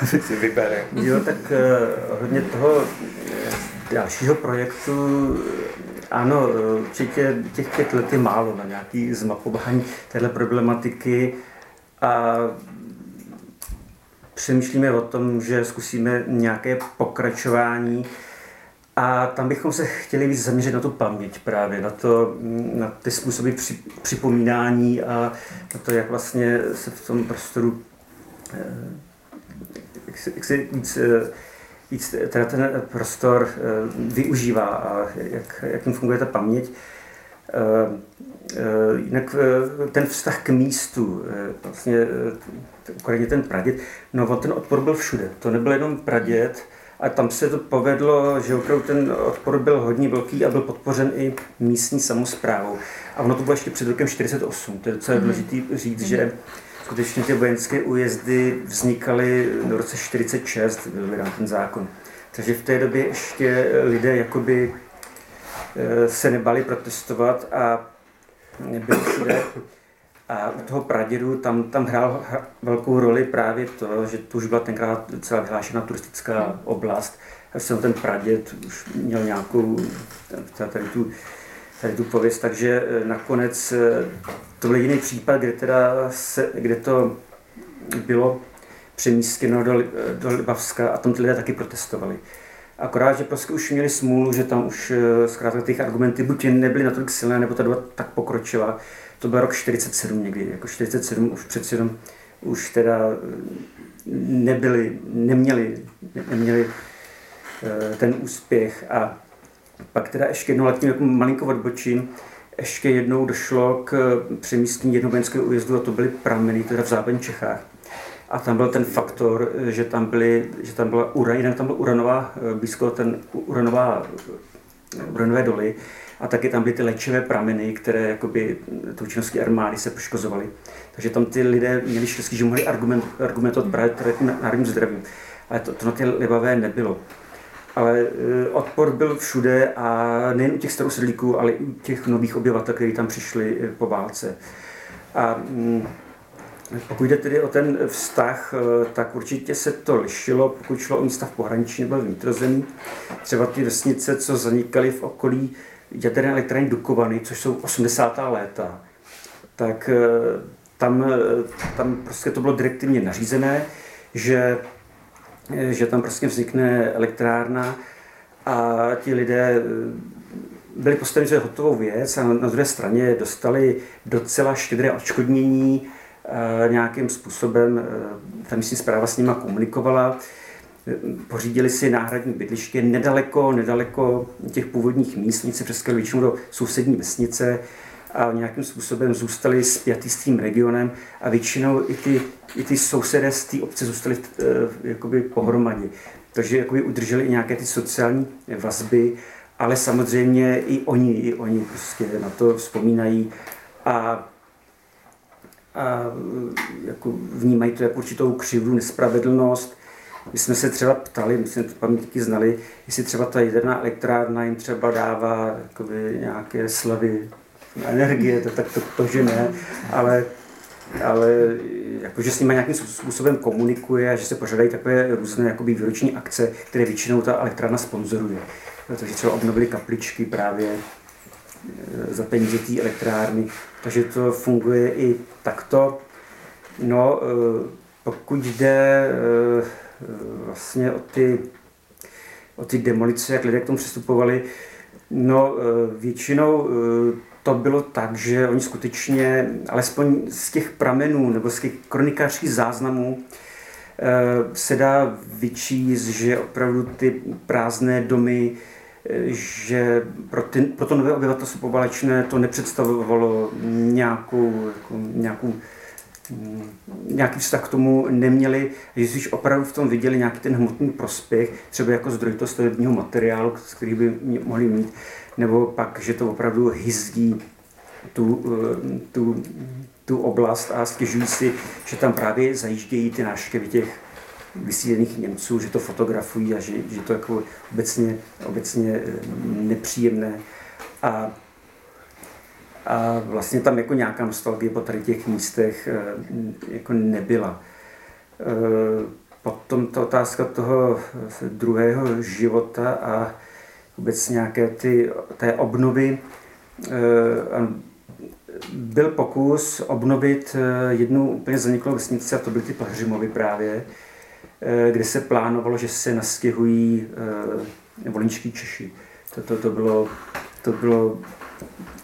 Si vybere. jo, tak uh, hodně toho dalšího projektu ano, určitě těch pět let je málo na nějaký zmapování téhle problematiky a přemýšlíme o tom, že zkusíme nějaké pokračování a tam bychom se chtěli víc zaměřit na tu paměť právě, na, to, na ty způsoby při, připomínání a na to, jak vlastně se v tom prostoru eh, jak se, jak se víc eh, víc teda ten prostor eh, využívá a jak, jak jim funguje ta paměť. Eh, eh, jinak ten vztah k místu, vlastně konkrétně ten praděd, no on ten odpor byl všude. To nebyl jenom praděd, a tam se to povedlo, že opravdu ten odpor byl hodně velký a byl podpořen i místní samozprávou. A ono to bylo ještě před rokem 48. To je docela mhm. důležité říct, že skutečně ty vojenské újezdy vznikaly v roce 46, byl vydán ten zákon. Takže v té době ještě lidé jakoby eh, se nebali protestovat a byli všude. A u toho pradědu tam, tam hrál velkou roli právě to, že to už byla tenkrát celá vyhlášená turistická oblast. A jsem ten praděd už měl nějakou tady tu, tady tu pověst, takže eh, nakonec eh, to byl jiný případ, kde, teda se, kde to bylo přemístěno do, do Libavska a tam ty lidé taky protestovali. Akorát, že prostě už měli smůlu, že tam už eh, zkrátka těch argumenty buď nebyly natolik silné, nebo ta doba tak pokročila. To byl rok 47 někdy, jako 47 už přeci jenom už teda nebyli, neměli, neměli ten úspěch a pak teda ještě jednou letím jako malinko odbočím, ještě jednou došlo k přemístění jednovojenského újezdu a to byly prameny, teda v západních Čechách. A tam byl ten faktor, že tam, byly, že tam byla ura, jinak tam byla uranová, blízko ten uranová, uranové doly a taky tam byly ty léčivé prameny, které jakoby tou činností armády se poškozovaly. Takže tam ty lidé měli štěstí, že mohli argument, argumentovat právě národním zdravím. Ale to, to na ty libavé nebylo ale eh, odpor byl všude a nejen u těch starosedlíků, ale i u těch nových obyvatel, kteří tam přišli eh, po válce. A mm, pokud jde tedy o ten vztah, eh, tak určitě se to lišilo, pokud šlo o místa v pohraničí nebo vnitrozemí. Třeba ty vesnice, co zanikaly v okolí jaderné elektrárny Dukovany, což jsou 80. léta, tak tam, tam prostě to bylo direktivně nařízené, že že tam prostě vznikne elektrárna a ti lidé eh, byli postaveni za hotovou věc a na druhé straně dostali docela štědré odškodnění, eh, nějakým způsobem eh, ta místní zpráva s nima komunikovala, pořídili si náhradní bydliště nedaleko, nedaleko těch původních míst, oni se přeskali většinou do sousední vesnice a nějakým způsobem zůstali spjatý s tím regionem a většinou i ty, i ty sousedé z té obce zůstali uh, jakoby pohromadě. Takže jakoby udrželi i nějaké ty sociální vazby, ale samozřejmě i oni, i oni prostě na to vzpomínají a a jako vnímají to jako určitou křivdu, nespravedlnost. My jsme se třeba ptali, my jsme to pamětníky znali, jestli třeba ta jaderná elektrárna jim třeba dává jakoby, nějaké slavy energie, to, tak to, to, že ne, ale, ale jako, že s nimi nějakým způsobem komunikuje a že se pořádají takové různé jakoby, výroční akce, které většinou ta elektrárna sponzoruje. Takže třeba obnovili kapličky právě e, za peníze té elektrárny, takže to funguje i takto. No, e, pokud jde e, vlastně o ty, o ty demolice, jak lidé k tomu přistupovali, no většinou to bylo tak, že oni skutečně, alespoň z těch pramenů nebo z těch kronikářských záznamů, se dá vyčíst, že opravdu ty prázdné domy že pro, ty, pro to nové obyvatelstvo povalečné to nepředstavovalo nějakou, jako, nějakou mm, nějaký vztah k tomu neměli, že si opravdu v tom viděli nějaký ten hmotný prospěch, třeba jako zdroj toho stavebního materiálu, který by mohli mít, nebo pak, že to opravdu hyzdí tu, eh, tu, tu oblast a stěžují si, že tam právě zajíždějí ty návštěvy těch vysílených Němců, že to fotografují a že, že to jako obecně, obecně eh, nepříjemné. A, a vlastně tam jako nějaká nostalgie po tady těch místech eh, jako nebyla. Potom ta otázka toho druhého života a vůbec nějaké ty, té obnovy. Byl pokus obnovit jednu úplně zaniklou vesnici, a to byly ty Plahřimovy právě, Eh, kde se plánovalo, že se nastěhují eh, volinčtí Češi. To, to, to, bylo, to bylo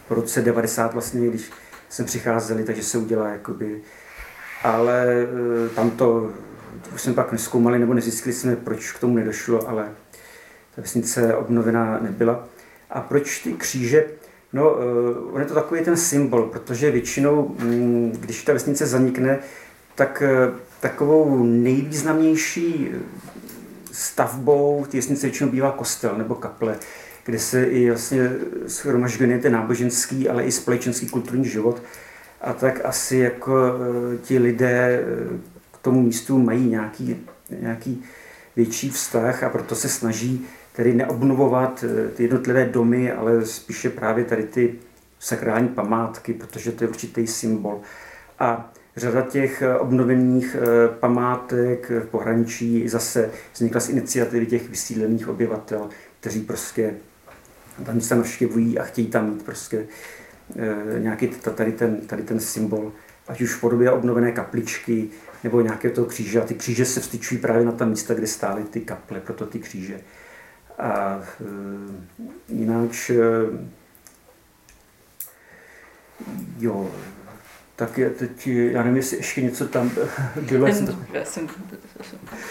v roce 90 vlastně, když jsme přicházeli, takže se udělá jakoby, ale eh, tam to už jsme pak neskoumali nebo nezjistili jsme, proč k tomu nedošlo, ale ta vesnice obnovená nebyla. A proč ty kříže? No, on je to takový ten symbol, protože většinou, mm, když ta vesnice zanikne, tak takovou nejvýznamnější stavbou ty vesnice většinou bývá kostel nebo kaple, kde se i vlastně shromažďuje ten náboženský, ale i společenský kulturní život. A tak asi jako ti lidé k tomu místu mají nějaký, nějaký větší vztah a proto se snaží tedy neobnovovat e, ty jednotlivé domy, ale spíše právě tady ty sakrální památky, protože to je určitý symbol. A Řada těch eh, obnovených eh, památek v pohraničí zase vznikla z iniciativy těch vysídlených obyvatel, kteří prostě tam se navštěvují a chtějí tam mít prostě eh, nějaký tady ten, tady ten symbol, ať už v podobě obnovené kapličky nebo nějaké toho kříže. A ty kříže se vstyčují právě na ta místa, kde stály ty kaple, proto ty kříže. A jinak jo, tak je teď, já nevím, jestli ještě něco tam [laughs] bylo. [laughs] Já jsem, já jsem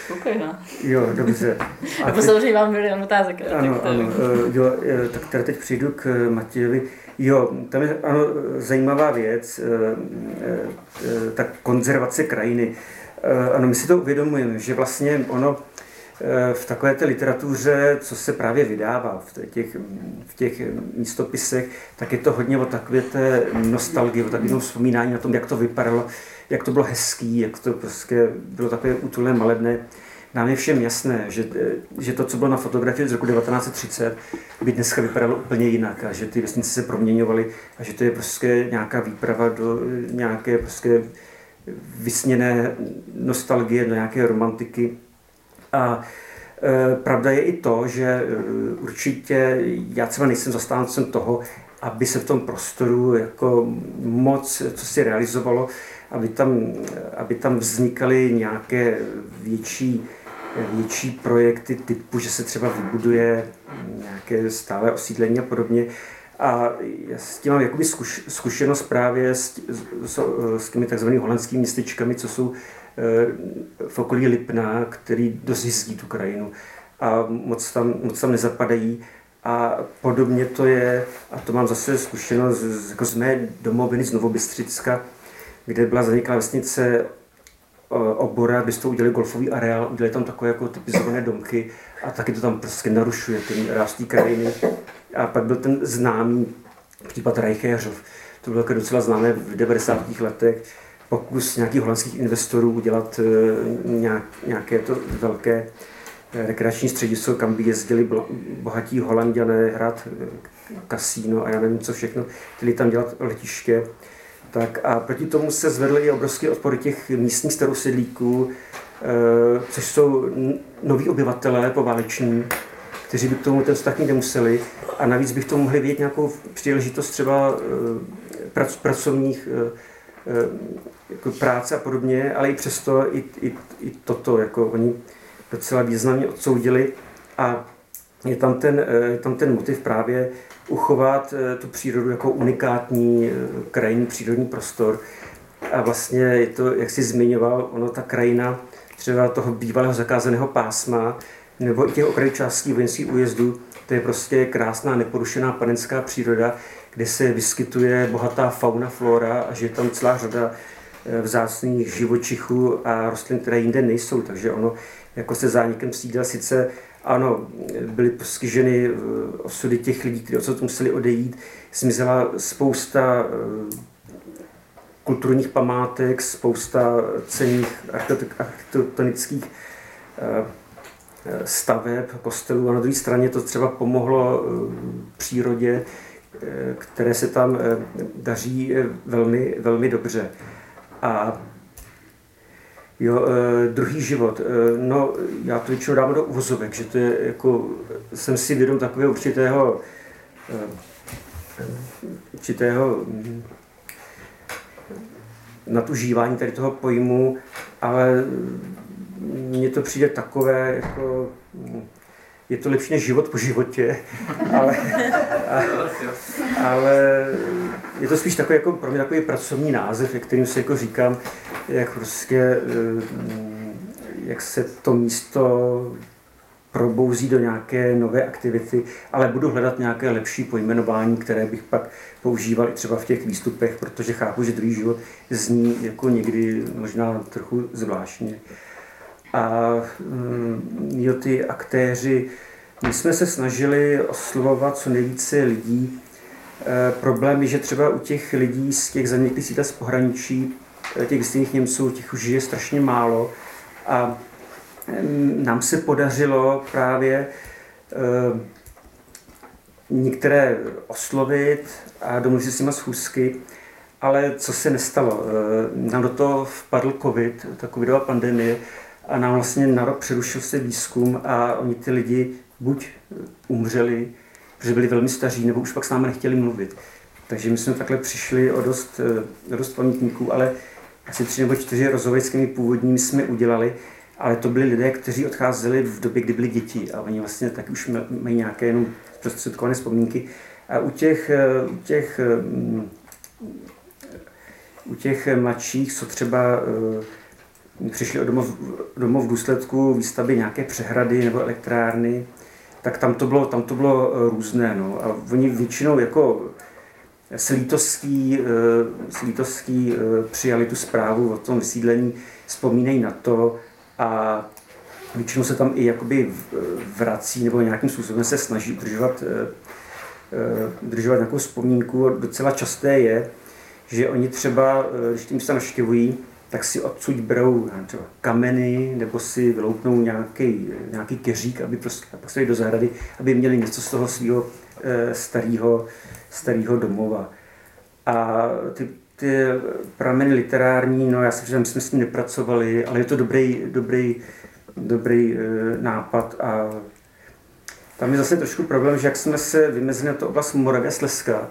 spokojená. Jo, dobře. A teď, samozřejmě mám milion otázek. Ano, tak ano, eh, jo, eh, tak teda teď přijdu k eh, Matějovi. Jo, tam je ano, zajímavá věc, ta konzervace krajiny. Ano, my si to uvědomujeme, že vlastně ono, v takové té literatuře, co se právě vydává v těch, v těch místopisech, tak je to hodně o takové té nostalgii, o takovém vzpomínání na tom, jak to vypadalo, jak to bylo hezký, jak to prostě bylo takové útulné, malebné. Nám je všem jasné, že, že to, co bylo na fotografii z roku 1930, by dneska vypadalo úplně jinak a že ty vesnice se proměňovaly a že to je prostě nějaká výprava do nějaké prostě vysněné nostalgie, do nějaké romantiky a e, pravda je i to, že e, určitě já třeba nejsem zastáncem toho, aby se v tom prostoru jako moc, co si realizovalo, aby tam, aby tam vznikaly nějaké větší, větší projekty typu, že se třeba vybuduje nějaké stále osídlení a podobně. A já s tím mám jakoby zkuš, zkušenost právě s, s, s těmi takzvanými holandskými městečkami, co jsou v okolí Lipna, který jezdí tu krajinu a moc tam, moc tam nezapadají. A podobně to je, a to mám zase zkušenost z, jako z mé domoviny z Novobystřicka, kde byla zaniklá vesnice obora, kde to udělali golfový areál, udělali tam takové jako typizované domky a taky to tam prostě narušuje ten ráz krajiny. A pak byl ten známý případ Reicheřov. To bylo docela známé v 90. letech. Pokus nějakých holandských investorů udělat eh, nějaké to velké eh, rekreační středisko, kam by jezdili bohatí holanděné hrát eh, kasíno a já nevím co všechno, chtěli tam dělat letiště. Tak a proti tomu se zvedly i obrovské odpory těch místních starosedlíků, což jsou noví obyvatelé pováleční, kteří by k tomu ten vztah nemuseli. A navíc bych to mohli vidět nějakou příležitost třeba prac, pracovních jako práce a podobně, ale i přesto i, i, i toto jako oni docela významně odsoudili a je tam ten, je tam ten motiv právě uchovat tu přírodu jako unikátní krajinný přírodní prostor. A vlastně je to, jak jsi zmiňoval, ono ta krajina třeba toho bývalého zakázaného pásma nebo i těch okrajů částí vojenských újezdů, to je prostě krásná, neporušená panenská příroda, kde se vyskytuje bohatá fauna, flora a že je tam celá řada eh, vzácných živočichů a rostlin, které jinde nejsou. Takže ono jako se zánikem sídla sice ano, byly postiženy eh, osudy těch lidí, kteří odsud museli odejít, zmizela spousta eh, kulturních památek, spousta cených architektonických staveb, kostelů a na druhé straně to třeba pomohlo přírodě, které se tam eh, daří eh, velmi, velmi dobře. A jo, eh, druhý život, no já to většinou dám do uvozovek, že to je jako, jsem si vědom takového určitého určitého hm, natužívání tady toho pojmu, ale mně to přijde takové jako hm, je to lepší než život po životě, [laughs] ale, a, ale je to spíš takový, jako, pro mě takový pracovní název, kterým si jako říkám, jak prostě, eh, jak se to místo probouzí do nějaké nové aktivity, ale budu hledat nějaké lepší pojmenování, které bych pak používal i třeba v těch výstupech, protože chápu, že druhý život zní jako někdy možná trochu zvláštně a mm, jo, ty aktéři, my jsme se snažili oslovovat co nejvíce lidí. E, problém je, že třeba u těch lidí z těch zaniklých sídel z pohraničí, e, těch stejných Němců, těch už žije strašně málo a mm, nám se podařilo právě e, některé oslovit a domluvit s nimi schůzky, ale co se nestalo? Nám do toho vpadl covid, ta covidová pandemie, a nám vlastně na rok přerušil se výzkum a oni ty lidi buď umřeli, protože byli velmi staří, nebo už pak s námi nechtěli mluvit. Takže my jsme takhle přišli o dost, o dost pamětníků, ale asi tři nebo čtyři rozhovory původními jsme udělali, ale to byli lidé, kteří odcházeli v době, kdy byli děti a oni vlastně tak už mají nějaké jenom prostředkované vzpomínky. A u těch, u těch, u těch mladších, co třeba přišli o domov, domov v důsledku výstavby nějaké přehrady nebo elektrárny, tak tam to bylo, tam to bylo eh, různé. No. A oni většinou jako s lítostí, eh, eh, přijali tu zprávu o tom vysídlení, vzpomínají na to a většinou se tam i jakoby vrací nebo nějakým způsobem se snaží udržovat, udržovat nějakou vzpomínku. Docela časté je, že oni třeba, když tím se navštěvují, tak si odsud berou třeba kameny nebo si vyloupnou nějaký, nějaký keřík, aby prostě postavili do zahrady, aby měli něco z toho svého e, starého, starého domova. A ty, ty prameny literární, no já si my jsme s tím nepracovali, ale je to dobrý, dobrý, dobrý e, nápad a tam je zase trošku problém, že jak jsme se vymezili na to oblast Moravia Slezska,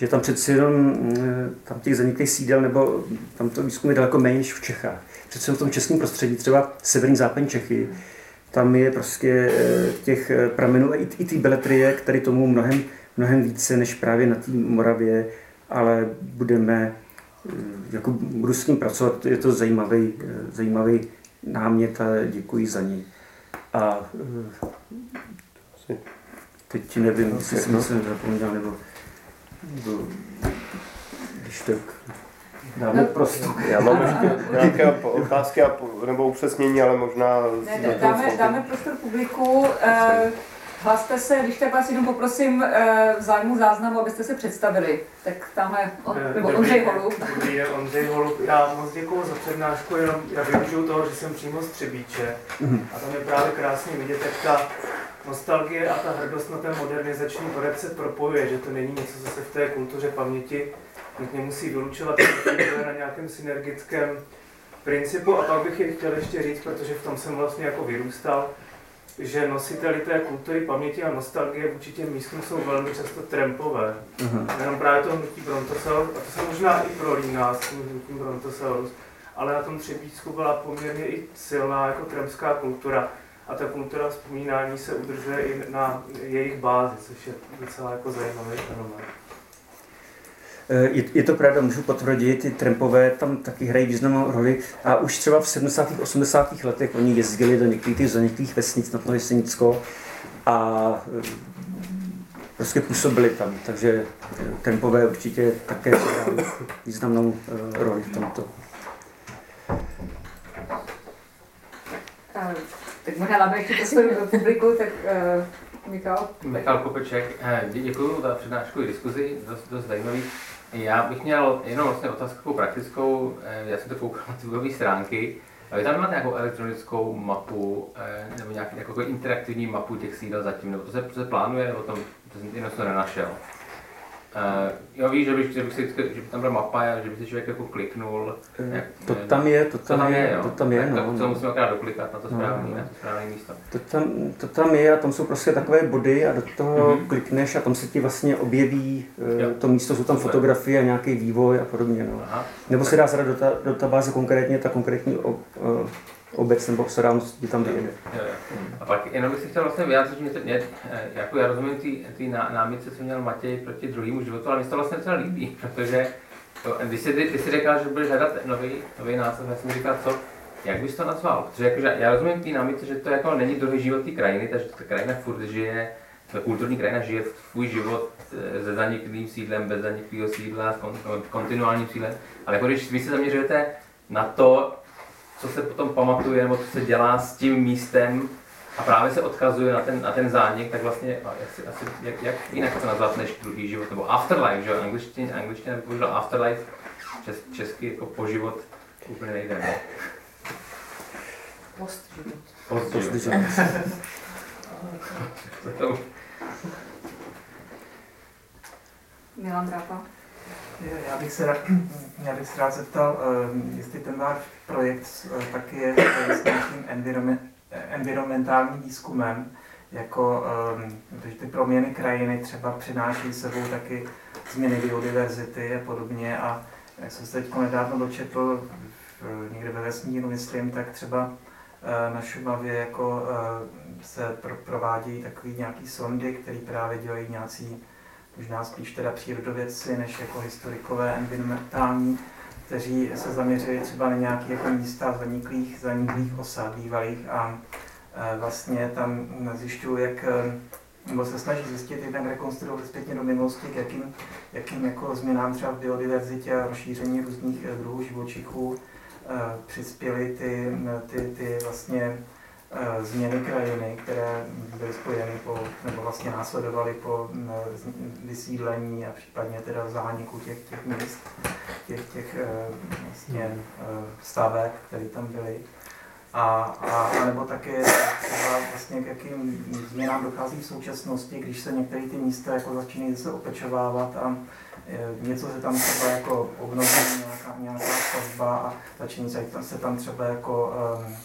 že tam přeci jenom eh, tam těch zaniklých sídel, nebo tam to výzkum je daleko méně než v Čechách. Přece v tom českém prostředí, třeba severní západní Čechy, tam je prostě eh, těch eh, pramenů a i, i ty beletrie, které tomu mnohem, mnohem více než právě na té Moravě, ale budeme, jako budu s tím pracovat, je to zajímavý, zajímavý námět a děkuji za něj. A teď nevím, jestli jsem se zapomněl, nebo když tak dáme prostor. Já mám ještě [laughs] nějaké otázky a nebo upřesnění, ale možná... Ne, ne, dáme, dáme prostor publiku. eh, Hlaste se, když tak vás jenom poprosím eh, v zájmu záznamu, abyste se představili. Tak tamhle, o, Eh, nebo Ondřej Holub. Dobrý den, Ondřej Holub. Já moc děkuji za přednášku, jenom já využiju toho, že jsem přímo z Třebíče a tam je právě krásně vidět, jak ta nostalgie a ta hrdost na ten modernizační projekt se propojuje, že to není něco zase v té kultuře paměti, nutně musí vylučovat, na nějakém synergickém principu a pak bych je chtěl ještě říct, protože v tom jsem vlastně jako vyrůstal, že nositeli té kultury paměti a nostalgie vůči těm místům jsou velmi často trampové. Jenom právě to hnutí Brontosaurus, a to se možná i prolíná s tím hnutím Brontosaurus, ale na tom Třebíčsku byla poměrně i silná jako trampská kultura a ta kultura vzpomínání se udržuje i na jejich bázi, což je docela jako zajímavý fenomén. Eh, Je, je to pravda, můžu potvrdit, ty trampové tam taky hrají významnou roli a už třeba v 70. 80. letech oni jezdili do některých těch zaniklých vesnic na to Jesenicko a eh, prostě působili tam, takže eh, trampové určitě také hrají významnou roli v tomto. Tak možná dáme ještě prostor do publiku, tak eh, Michal. Michal Kopeček, eh, dě- děkuji za přednášku i diskuzi, dost, dost zajímavý. Já bych měl jenom vlastně otázku praktickou, eh, já jsem to koukal na ty webové stránky. A Vy tam máte nějakou elektronickou mapu, eh, nebo nějaký jako interaktivní mapu těch sídel zatím, nebo to se, to se plánuje, nebo to, to jsem jenom to nenašel. Uh, jo, víš, že, bych, že, bych si, že by tam byla mapa, a že by si člověk jako kliknul. Eh, jak- To tam je, to to tam je, jo. to tam je, Tak no, to, to no. musíme akorát doklikat na to No, správné, no. na to správné místo. To tam, to tam je a tam jsou prostě takové body a do toho Mhm. klikneš a tam se ti vlastně objeví eh, Jo. to místo, jsou tam Super. fotografie a nějaký vývoj a podobně. No. Aha. Nebo se dá zadat do, ta, do databáze konkrétně ta konkrétní ob, eh, obec nebo surround ti tam. Jo. A pak jenom bych si chtěl vlastně vyjádřit, že mě, to, mě eh, jako já rozumím ty ná, námitce, co měl Matěj proti druhému životu, ale se to vlastně docela líbí, [laughs] protože to, když jsi, ty jsi říkal, že budeš hledat nový, nový název, já jsem říkal, co, jak bys to nazval? Protože jakože, já rozumím ty námitce, že to jako není druhý život té krajiny, takže ta krajina furt žije, ta kulturní krajina žije svůj život eh, se zaniklým sídlem, bez zaniklého sídla, s kon, kontinuálním sídlem, ale jako když vy se zaměřujete na to, co se potom pamatuje, nebo co se dělá s tím místem a právě se odkazuje na ten, na ten zánik, tak vlastně a asi, asi, jak, jak jinak to nazvat než druhý život, nebo afterlife, že jo, angličtina, angličtina by použila afterlife, čes, česky jako poživot úplně nejde, ne? Post život. Post Post život. život. [laughs] To- Milan Drápa. Já bych se rád, já bych se rád zeptal, ehm, jestli ten váš projekt eh, taky je s nějakým environment, environmentálním výzkumem, jako, ehm, protože ty proměny krajiny třeba přináší sebou taky změny biodiverzity a podobně. A jak jsem se teď nedávno dočetl někde ve vesmíru, myslím, tak třeba eh, na Šumavě jako eh, se pro, provádějí takový nějaký sondy, které právě dělají nějací možná spíš teda přírodovědci než jako historikové environmentální, kteří se zaměřili třeba na nějaké jako místa zaniklých, zaniklých osad bývalých a e, vlastně tam zjišťují, jak e, nebo se snaží zjistit, jednak rekonstruovat zpětně do minulosti, k jakým, jakým jako změnám třeba v biodiverzitě a rozšíření různých e, druhů živočichů přispěly ty, ty, ty vlastně změny krajiny, které byly spojeny po, nebo vlastně následovaly po mm, z- vysídlení a případně teda zániku těch, těch míst, těch, těch eh, vlastně eh, staveb, které tam byly. A, a, a nebo také třeba vlastně k jakým změnám dochází v současnosti, když se některé ty místa jako začínají zase opečovávat a eh, něco se tam třeba jako obnoví, nějaká, nějaká stavba a začíná se, se tam třeba jako um,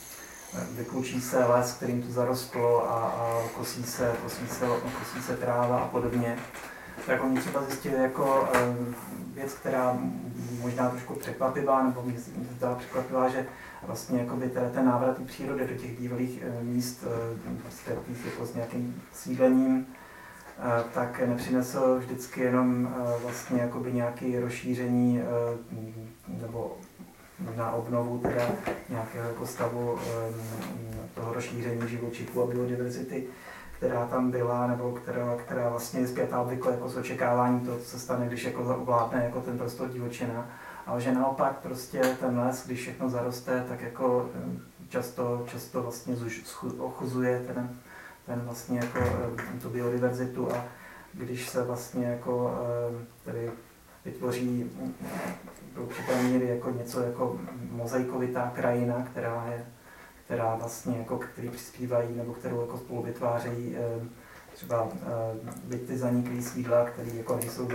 vyklučí se les, kterým to zarostlo a, a kosí, se, kosí, se, kosí se tráva a podobně. Tak oni třeba zjistili jako um, věc, která možná trošku překvapivá, nebo mě zdala překvapivá, že vlastně jakoby teda ten návrat přírody do těch bývalých eh, míst, eh, prostě jako s nějakým sídlením, eh, tak nepřinesl vždycky jenom eh, vlastně jakoby nějaké rozšíření eh, nebo na obnovu teda nějakého jako stavu toho rozšíření živočichů a biodiverzity. která tam byla, nebo která, která vlastně je zpětá obvykle jako z očekávání toho, co se stane, když jako ovládne jako ten prostor divočina. Ale že naopak prostě ten les, když všechno zaroste, tak jako často, často vlastně ochuzuje ten, ten vlastně jako tu biodiverzitu a když se vlastně jako tady vytvoří do určité míry jako něco jako mozaikovitá krajina, která je která vlastně jako, který přispívají nebo kterou jako spolu vytvářejí eh, třeba byť ty zaniklý sídla, které jako nejsou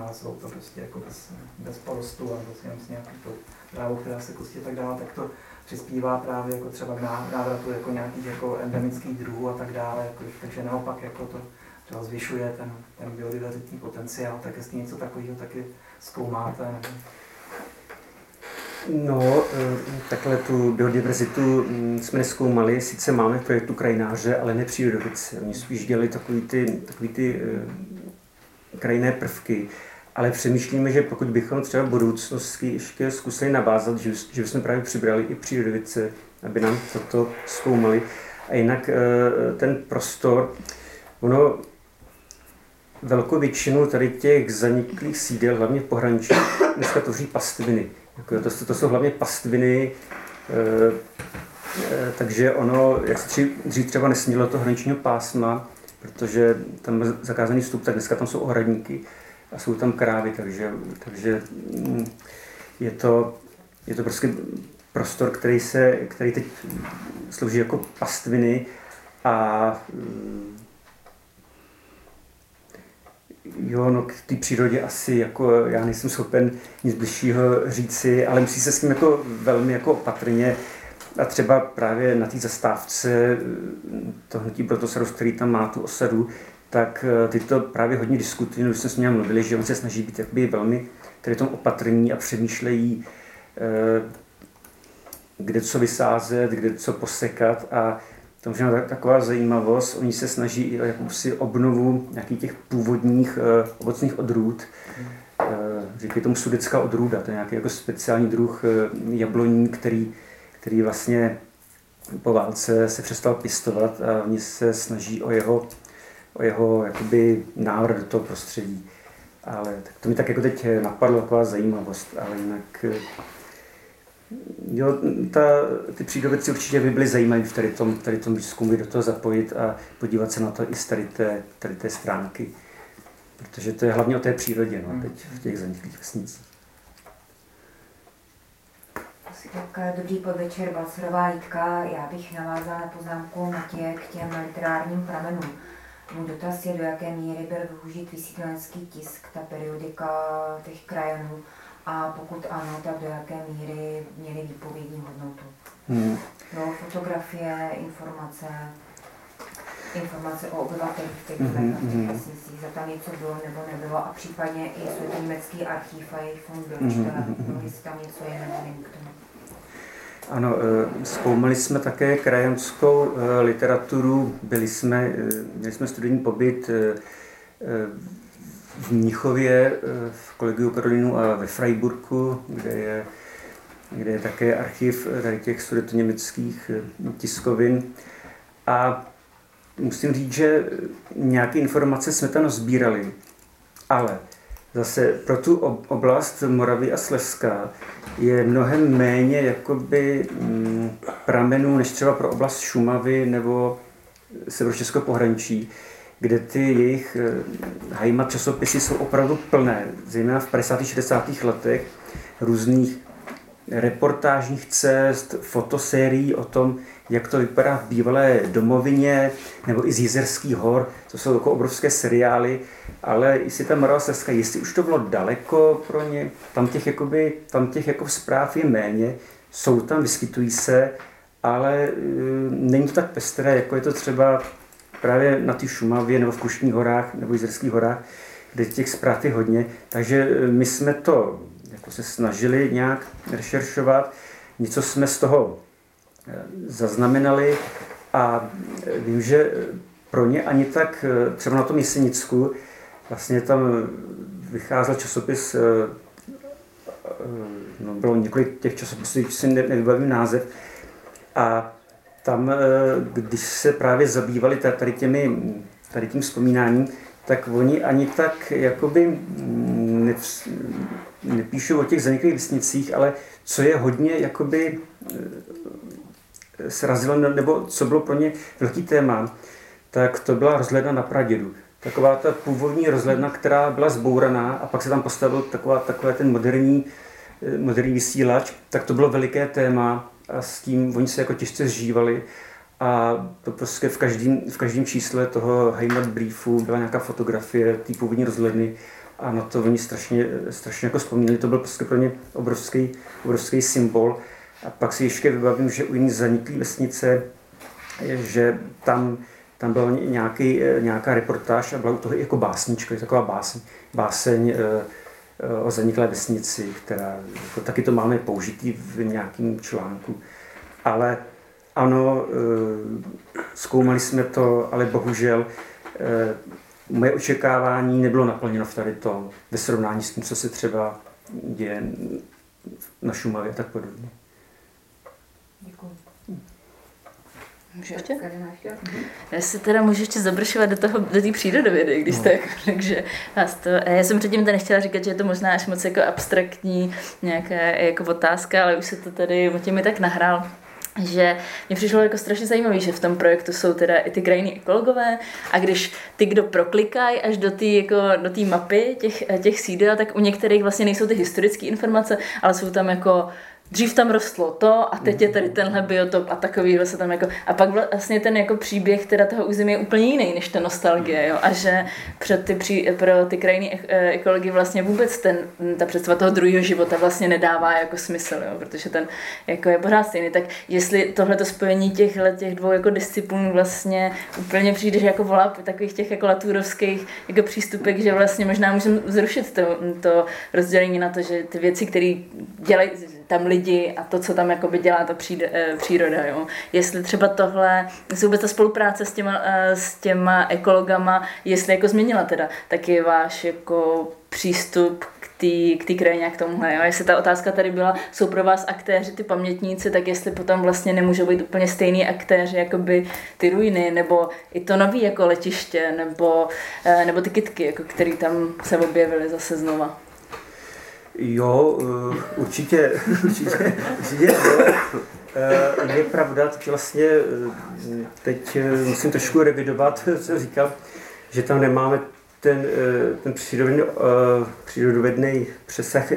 ale jsou to prostě jako bez, bez porostu a vlastně s nějakou to trávou, která se kustí a tak dále, tak to přispívá právě jako třeba k návratu jako nějakých jako endemických druhů a tak dále, jako, takže naopak jako to třeba zvyšuje ten, ten biodiverzitní potenciál, tak jestli něco takového taky zkoumáte. Nebo... No, eh, takhle tu biodiverzitu mm, jsme neskoumali, sice máme v projektu krajináře, ale ne přírodovice. Oni spíš dělali takový ty, takový ty eh, krajinné prvky, ale přemýšlíme, že pokud bychom třeba v budoucnosti ještě zkusili navázat, že, že bychom právě přibrali i přírodovice, aby nám toto zkoumali. A jinak eh, ten prostor, ono velkou většinu tady těch zaniklých sídel, hlavně v pohraničí, dneska tvoří pastviny. Jako to, to jsou hlavně pastviny, e, e, takže ono, jak se dřív, třeba nesmělo to hraničního pásma, protože tam je zakázaný vstup, tak dneska tam jsou ohradníky a jsou tam krávy, takže, takže mm, je to, je to prostě prostor, který, se, který teď slouží jako pastviny a mm, Jo, no k té přírodě asi jako já nejsem schopen nic bližšího říci, ale musí se s tím jako velmi jako opatrně. A třeba právě na té zastávce to hnutí Protosaurus, který tam má tu osadu, tak eh, ty to právě hodně diskutují, už jsme s ním mluvili, že on se snaží být jakoby velmi tady tom opatrní a přemýšlejí, eh, kde co vysázet, kde co posekat a to možná taková zajímavost, oni se snaží o jakousi obnovu nějakých těch původních uh, ovocných odrůd. Uh, říkají tomu sudecká odrůda, to je nějaký jako speciální druh uh, jabloní, který, který vlastně po válce se přestal pěstovat a oni se snaží o jeho, o jeho jakoby návrat do toho prostředí. Ale tak to mi tak jako teď napadlo taková zajímavost, ale jinak Jo, ta, ty přírodovědci určitě by byly zajímavé v tady tom, tady tom výzkumu do toho zapojit a podívat se na to i z tady té, tady té stránky. Protože to je hlavně o té přírodě, no, teď v těch zaniklých vesnicích. Dobrý podvečer, Balcerová Jitka. Já bych navázala na poznámku Matě k těm literárním pramenům. Můj dotaz je, do jaké míry byl využít vysídlenský tisk, ta periodika těch krajanů, a pokud ano, tak do jaké míry měly výpovědní hodnotu. Hmm. No, fotografie, informace, informace o obyvatelích těch mm-hmm. hmm. vesnicích, za tam něco bylo nebo nebylo a případně i jsou německý archív a jejich fond byl mm-hmm. no, jestli tam něco je nebo není k tomu. Ano, eh, zkoumali jsme také krajanskou eh, literaturu, byli jsme, eh, měli jsme studijní pobyt v Mnichově, eh, v kolegiu Karolinu a ve Freiburgu, kde je, kde je také archiv eh, tady těch německých eh, tiskovin. A musím říct, že nějaké informace jsme tam sbírali, ale zase pro tu oblast Moravy a Slezska je mnohem méně jakoby mm, pramenů než třeba pro oblast Šumavy nebo severočeského pohraničí kde ty jejich eh, hajma časopisy jsou opravdu plné, zejména v 50. 60. letech, různých reportážních cest, fotosérií o tom, jak to vypadá v bývalé domovině nebo i z Jizerských hor. To jsou jako obrovské seriály, ale jestli ta Morava Slezska, jestli už to bylo daleko pro ně, tam těch, jakoby, tam těch jako zpráv je méně, jsou tam, vyskytují se, ale e, není to tak pestré, jako je to třeba právě na té Šumavě nebo v Kušních horách nebo Jizerských horách, kde těch zpráv je hodně. Takže e, my jsme to jako se snažili nějak rešeršovat, něco jsme z toho e, zaznamenali a e, vím, že pro ně ani tak, třeba na tom Jesenicku, vlastně tam vycházel časopis, no bylo několik těch časopisů, si nevybavím název, a tam, eh, když se právě zabývali tady, těmi, tady tím vzpomínáním, tak oni ani tak jakoby nepíšou o těch zaniklých vesnicích, ale co je hodně jakoby eh, srazilo, nebo co bylo pro ně velký téma, tak to byla rozhledna na Pradědu. Taková ta původní rozhledna, která byla zbouraná a pak se tam postavil taková, takový ten moderní, eh, moderní vysílač, tak to bylo veliké téma a s tím oni se jako těžce zžívali. A to prostě v každém, v každém čísle toho Heimat Briefu byla nějaká fotografie té původní rozhledny a na to oni strašně, strašně jako vzpomínali. To byl prostě pro ně obrovský, obrovský symbol. A pak si ještě vybavím, že u jiné zaniklé vesnice, že tam, tam byla nějaký, nějaká reportáž a byla u toho jako básnička, taková báseň, báseň eh, o zaniklé vesnici, která jako, taky to máme použitý v nějakém článku. Ale ano, eh, zkoumali jsme to, ale bohužel eh, moje očekávání nebylo naplněno v tady tom, ve srovnání s tím, co se třeba děje na Šumavě a tak podobně. Děkuji. Můžu ještě? Já si teda můžu ještě zabršovat do toho, do té přírodovědy, když no. tak, [laughs] takže vás to, já jsem předtím tady nechtěla říkat, že je to možná až moc jako abstraktní nějaká jako otázka, ale už se to tady mi tak nahrál že mě přišlo jako strašně zajímavé, že v tom projektu jsou teda i ty krajiny ekologové a když ty, kdo proklikají až do té jako, do mapy těch, těch sídel, tak u některých vlastně nejsou ty historické informace, ale jsou tam jako dřív tam rostlo to a teď je tady tenhle biotop a takový se tam jako, a pak vlastně ten jako příběh teda toho území je úplně jiný než ta nostalgie, jo, a že před ty pří, pro ty krajiny e, ekology vlastně vůbec ten, ta představa toho druhého života vlastně nedává jako smysl, jo, protože ten jako je pořád stejný, tak jestli tohleto spojení těch, těch dvou jako disciplín vlastně úplně přijde, že jako volá takových těch jako laturovských jako přístupech, že vlastně možná můžeme zrušit to, to rozdělení na to, že ty věci, které dělají tam lidi a to, co tam jakoby dělá ta eh, příroda. Jo. Jestli třeba tohle, jestli vůbec ta spolupráce s těma, eh, s těma ekologama, jestli jako změnila teda, tak je váš jako přístup k té krajině k tomuhle. Jo. Jestli ta otázka tady byla, jsou pro vás aktéři ty pamětníci, tak jestli potom vlastně nemůžou být úplně stejný aktéři, jako by ty ruiny, nebo i to nový jako letiště, nebo, eh, nebo ty kitky, jako, které tam se objevily zase znova. Jo, eh, určitě, [laughs] určitě, určitě eh, je pravda, teď vlastně eh, teď musím trošku revidovat, [laughs] co říkal, že tam nemáme ten, ten přírodovědný, přírodovědný přesah.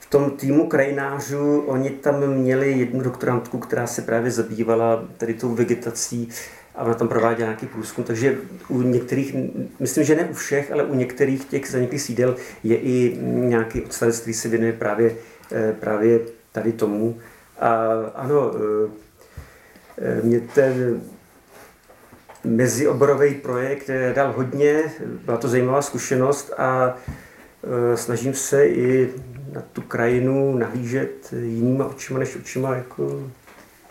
V tom týmu krajinářů oni tam měli jednu doktorantku, která se právě zabývala tady tou vegetací a ona tam prováděla nějaký průzkum, takže u některých, myslím, že ne u všech, ale u některých těch zaniklých sídel je i nějaký odstavec, který se věnuje právě, eh, právě tady tomu. A ano, eh, eh, mě ten mezioborový projekt dal hodně, byla to zajímavá zkušenost a snažím se i na tu krajinu nahlížet jinýma očima než očima jako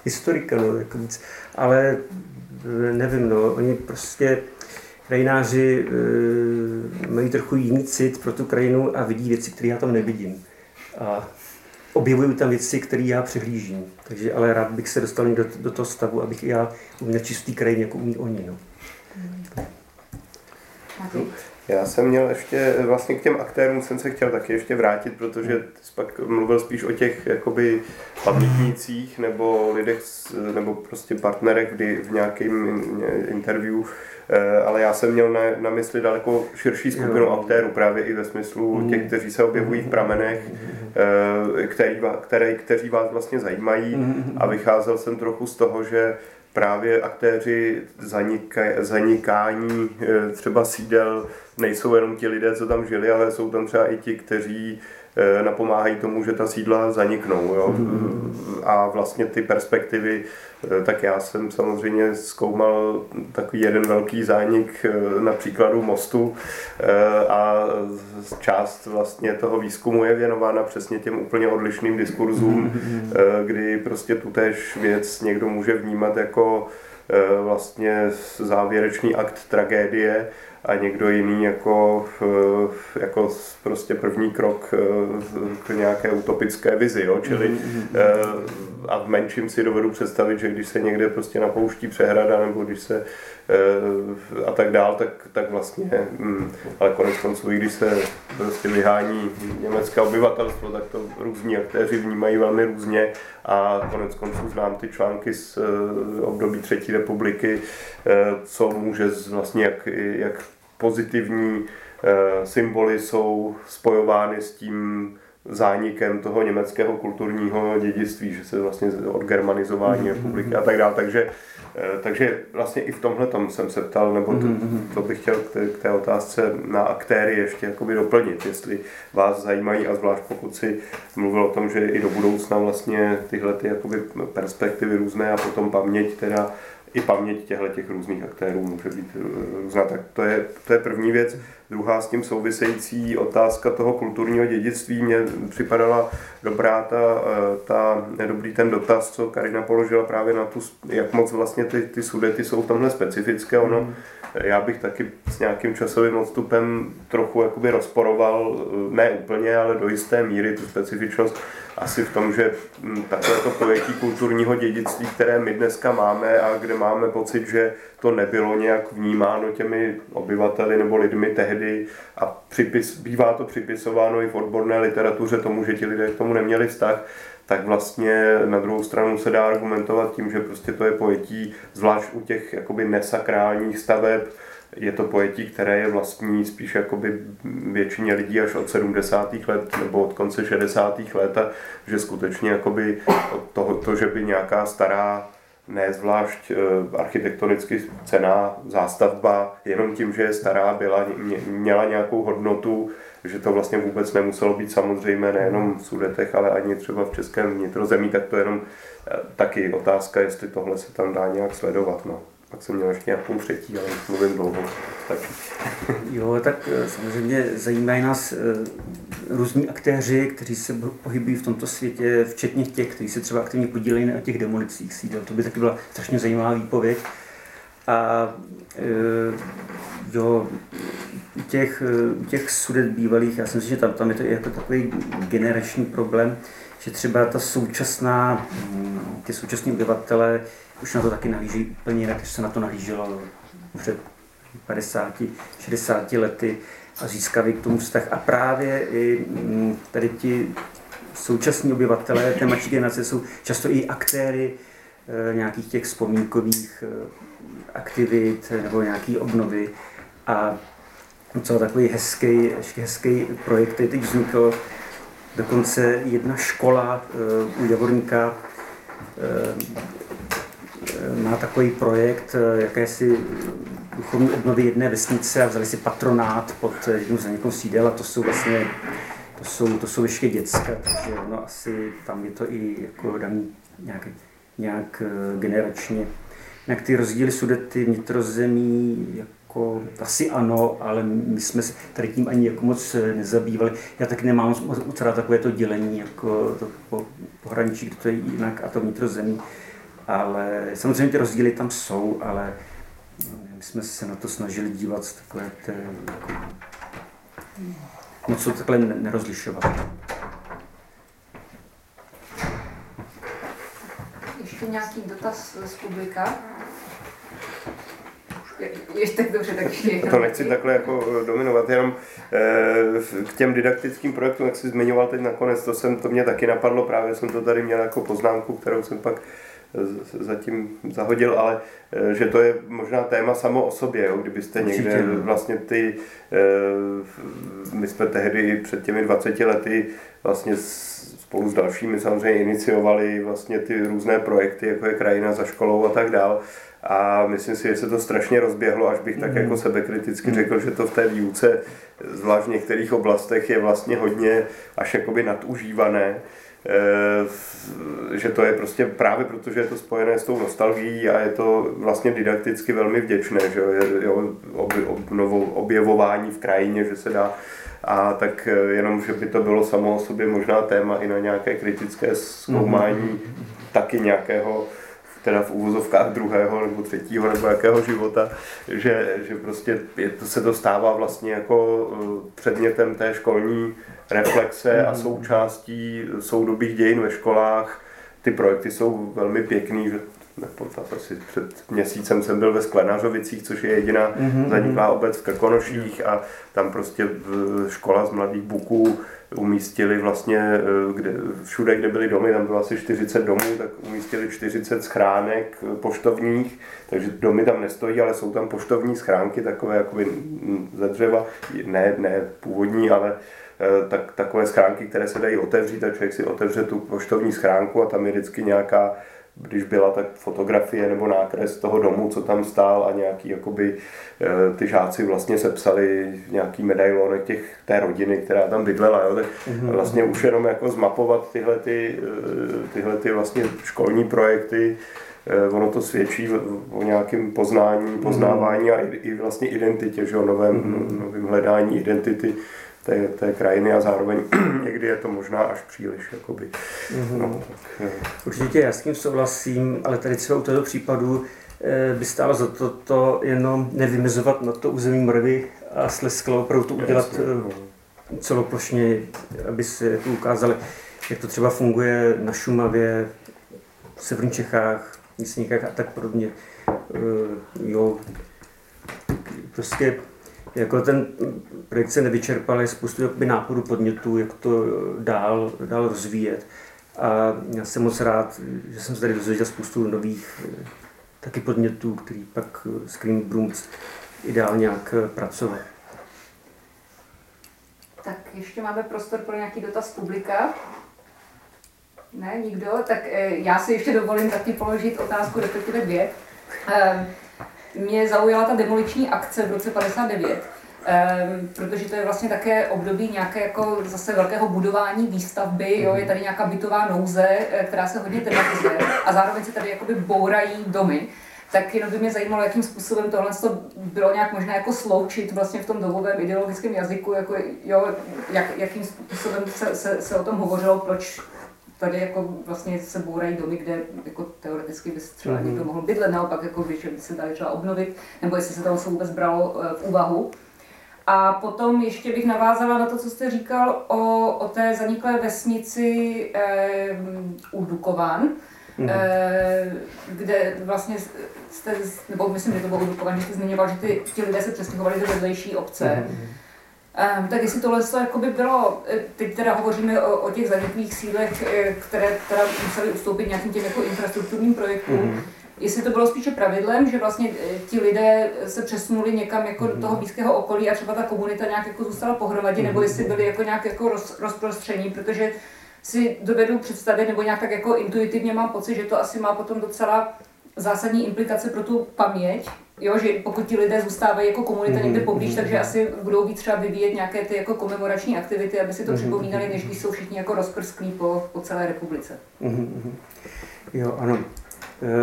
historika, no, jako víc. ale nevím, no, oni prostě krajináři e, mají trochu jiný cit pro tu krajinu a vidí věci, které já tam nevidím. A objevují tam věci, které já přehlížím. Takže ale rád bych se dostal do, do toho stavu, abych já uměl čistý krajin, jako umí oni. No. Já jsem měl ještě, vlastně k těm aktérům jsem se chtěl taky ještě vrátit, protože jsi pak mluvil spíš o těch jakoby pamětnících nebo lidech, nebo prostě partnerech kdy v nějakém interview, eh, ale já jsem měl na, na mysli daleko širší skupinu aktérů, právě i ve smyslu mm. těch, kteří se objevují v pramenech, eh, který, které, kteří vás vlastně zajímají. A vycházel jsem trochu z toho, že právě aktéři zanika, zanikání eh, třeba sídel nejsou jenom ti lidé, co tam žili, ale jsou tam třeba i ti, kteří napomáhají tomu, že ta sídla zaniknou. Jo? A vlastně ty perspektivy, eh, tak já jsem samozřejmě zkoumal takový jeden velký zánik na příkladu mostu a část vlastně toho výzkumu je věnována přesně těm úplně odlišným diskurzům, kdy prostě tutéž věc někdo může vnímat jako vlastně závěrečný akt tragédie a někdo jiný jako, eh, jako prostě první krok eh, k nějaké utopické vizi. Jo? Čili mm-hmm. a v menším si dovedu představit, že když se někde prostě napouští přehrada nebo když se a tak dál, tak, tak vlastně, hm, ale konec konců, i když se prostě vyhání německé obyvatelstvo, tak to různí aktéři vnímají velmi různě a konec konců znám ty články z období třetí republiky, co může vlastně jak, jak pozitivní eh, symboly jsou spojovány s tím zánikem toho německého kulturního dědictví, že se vlastně od germanizování mm-hmm. republiky a tak dále. Takže, eh, takže vlastně i v tomhle tom jsem se ptal, nebo to, mm-hmm. to bych chtěl k té, k té otázce na aktéry ještě jakoby doplnit, jestli vás zajímají a zvlášť pokud si mluvil o tom, že i do budoucna vlastně tyhle ty jakoby perspektivy různé a potom paměť teda i paměť těchto těch různých aktérů může být eh, různá. Tak to je, to je první věc. Druhá s tím související otázka toho kulturního dědictví mě připadala dobrá ta, eh, ta dobrý ten dotaz, co Karina položila právě na tu, jak moc vlastně ty, ty sudety jsou v tomhle specifické. Ono, mm. Já bych taky s nějakým časovým odstupem trochu jakoby rozporoval, eh, ne úplně, ale do jisté míry tu specifičnost asi v tom, že hm, takové to pojetí kulturního dědictví, které my dneska máme a kde máme pocit, že to nebylo nějak vnímáno těmi obyvateli nebo lidmi tehdy a připis, bývá to připisováno i v odborné literatuře tomu, že ti lidé k tomu neměli vztah, tak vlastně na druhou stranu se dá argumentovat tím, že prostě to je pojetí, zvlášť u těch jakoby nesakrálních staveb, je to pojetí, které je vlastní spíš jakoby většině lidí až od 70. let nebo od konce 60. let a že skutečně jakoby to, to, že by nějaká stará nezvlášť eh, architektonicky cená zástavba jenom tím, že je stará, byla, měla nějakou hodnotu, že to vlastně vůbec nemuselo být samozřejmé nejenom v Sudetech, ale ani třeba v českém vnitrozemí, tak to je jenom eh, taky otázka, jestli tohle se tam dá nějak sledovat. No. Pak jsem měl ještě nějakou třetí, ale mluvím dlouho. Tak. [laughs] Jo, tak eh, samozřejmě zajímají nás eh, různí aktéři, kteří se pohybují v tomto světě, včetně těch, kteří se třeba aktivně podílejí na těch demolicích sídel. To by taky byla strašně zajímavá výpověď. A eh, jo, těch, těch sudet bývalých, já si myslím, že tam, tam je to jako takový generační problém, že třeba ta současná, hm, ty současní obyvatele už na to taky nahlíží úplně jinak, než se na to nahlíželo před 50, 60 lety a získali k tomu vztah. A právě i mm, tady ti současní obyvatelé té mladší generace jsou často i aktéry eh, nějakých těch vzpomínkových eh, aktivit nebo nějaký obnovy. A docela takový hezký, hezký projekt, který teď vznikl, dokonce jedna škola eh, u Javorníka má takový projekt eh, jakési duchovní obnovy jedné vesnice a vzali si patronát pod jednu z někoho sídel a to jsou vlastně to jsou, to jsou ještě děcka, takže no asi tam je to i jako daný nějak, nějak eh, generačně. Jak ty rozdíly sudety vnitrozemí, jako asi ano, ale my jsme se tady tím ani jako moc eh, nezabývali. Já taky nemám moc, rád takové to dělení, jako to po, pohraničí, to je jinak a to vnitrozemí ale samozřejmě ty rozdíly tam jsou, ale my jsme se na to snažili dívat z takové té, jako, moc to takhle nerozlišovat. Ještě nějaký dotaz z publika? Ještě tak dobře, tak ještě To nechci takhle jako dominovat, jenom e, k těm didaktickým projektům, jak jsi zmiňoval teď nakonec, to, jsem, to mě taky napadlo, právě jsem to tady měl jako poznámku, kterou jsem pak zatím zahodil, ale eh, že to je možná téma samo o sobě, jo, kdybyste Určitě. někde vlastně ty, eh, my jsme tehdy před těmi 20 lety vlastně spolu s dalšími samozřejmě iniciovali vlastně ty různé projekty, jako je krajina za školou a tak dál. A myslím si, že se to strašně rozběhlo, až bych tak mm. jako sebekriticky řekl, že to v té výuce, zvlášť v některých oblastech, je vlastně hodně až jakoby nadužívané. Eh, že to je prostě právě proto, že je to spojené s tou nostalgií a je to vlastně didakticky velmi vděčné, že je, jo, ob, obnovo, objevování v krajině, že se dá a tak eh, jenom, že by to bylo samo o sobě možná téma i na nějaké kritické zkoumání mm-hmm. taky nějakého teda v úvozovkách druhého nebo třetího nebo jakého života, že, že prostě je, to se dostává vlastně jako eh, předmětem té školní reflexe a součástí soudobých dějin ve školách. Ty projekty jsou velmi pěkný, že asi před měsícem jsem byl ve Sklenařovicích, což je jediná mm-hmm. zaniklá obec v Krkonoších a tam prostě škola z mladých buků umístili vlastně, eh, kde, všude, kde byly domy, tam bylo asi 40 domů, tak umístili 40 schránek eh, poštovních, takže domy tam nestojí, ale jsou tam poštovní schránky, takové jakoby ze dřeva, ne, ne původní, ale tak, takové schránky, které se dají otevřít a člověk si otevře tu poštovní schránku a tam je vždycky nějaká když byla tak fotografie nebo nákres toho domu, co tam stál a nějaký jakoby eh, ty žáci vlastně sepsali nějaký medailonek těch, té rodiny, která tam bydlela, jo, tak mm-hmm. vlastně už jenom jako zmapovat tyhle, ty, eh, tyhle ty vlastně školní projekty, eh, ono to svědčí o nějakém poznání, poznávání a i, vlastně identitě, že o novém, mm-hmm. novém hledání identity té, té krajiny a zároveň [clears throat] někdy je to možná až příliš. Jakoby. Mm-hmm. No, tak, Určitě já s tím souhlasím, ale tady třeba u tohoto případu eh, by stálo za to, to jenom nevymezovat na to území Moravy a Slesklo, opravdu to udělat Jasně, no. Eh, celoplošně, aby se to ukázali, jak to třeba funguje na Šumavě, v Severních Čechách, Místníkách a tak podobně. Eh, jo, prostě jako ten projekt se nevyčerpal, je spoustu jakoby, nápadů podnětů, jak to dál, dál rozvíjet. A já jsem moc rád, že jsem se tady dozvěděl spoustu nových taky podnětů, který pak s Green Brooms ideálně nějak pracovat. Tak ještě máme prostor pro nějaký dotaz publika. Ne, nikdo? Tak eh, já si ještě dovolím taky položit otázku, respektive dvě. Mě zaujala ta demoliční akce v roce 59, um, ehm, protože to je vlastně také období nějaké jako zase velkého budování výstavby, jo, je tady nějaká bytová nouze, eh, která se hodně tematizuje a zároveň se tady jakoby bourají domy. Tak jenom by mě zajímalo, jakým způsobem tohle bylo nějak možné jako sloučit vlastně v tom dobovém ideologickém jazyku, jako, jo, jak, jakým způsobem se, se, se o tom hovořilo, proč tady jako vlastně se bourají domy, kde jako teoreticky by třeba mm-hmm. někdo mohl bydlet, naopak jako když by se dali třeba obnovit, nebo jestli se tam se vůbec bralo eh, v úvahu. A potom ještě bych navázala na to, co jste říkal o, o té zaniklé vesnici eh, u Dukovan, mm. eh, kde vlastně jste, nebo myslím, že to bylo u Dukovan, že jste zmiňoval, že ty, ti lidé se přestěhovali do vedlejší obce. Mm. Um, tak jestli tohle by bylo, eh, teď teda hovoříme o, o těch zaniklých sílech, eh, které teda museli ustoupit nějakým těm jako infrastrukturním projektům, mm-hmm. jestli to bylo spíše pravidlem, že vlastně eh, ti lidé se přesunuli někam jako mm-hmm. do toho blízkého okolí a třeba ta komunita nějak jako zůstala pohromadě, mm-hmm. nebo jestli byli jako nějak jako roz, rozprostření, protože si dovedu představit, nebo nějak tak jako intuitivně mám pocit, že to asi má potom docela zásadní implikace pro tu paměť, Jo, že pokud ti lidé zůstávají jako komunita někde mhm, poblíž, mm-hmm. takže asi budou víc třeba vyvíjet nějaké ty jako komemorační aktivity, aby si to připomínali, než když jsou všichni jako rozprsklí po, po celé republice. Jo, ano.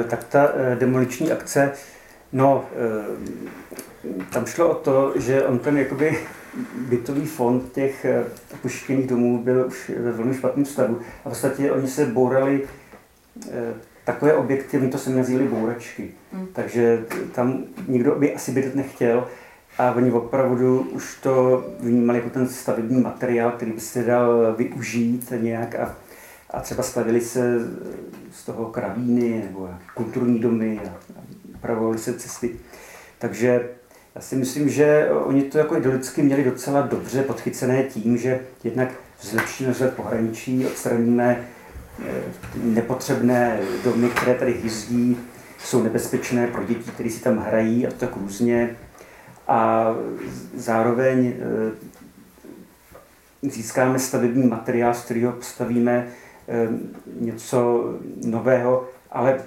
E, tak ta e, demoliční akce, no, e, tam šlo o to, že on ten jakoby bytový fond těch opuštěných domů byl už ve velmi špatném stavu a v podstatě oni se bourali takové objekty, my to se nazývali bouračky. Hmm. Takže tam nikdo by asi bydlet nechtěl a oni opravdu už to vnímali jako ten stavební materiál, který by se dal využít nějak a, a třeba stavili se z toho kravíny nebo kulturní domy a, a upravovali se cesty. Takže já si myslím, že oni to jako ideologicky měli docela dobře podchycené tím, že jednak zlepšíme vzhled pohraničí, odstraníme nepotřebné domy, které tady hyzdí, jsou nebezpečné pro děti, které si tam hrají a tak různě. A zároveň eh, získáme stavební materiál, z kterého postavíme eh, něco nového, ale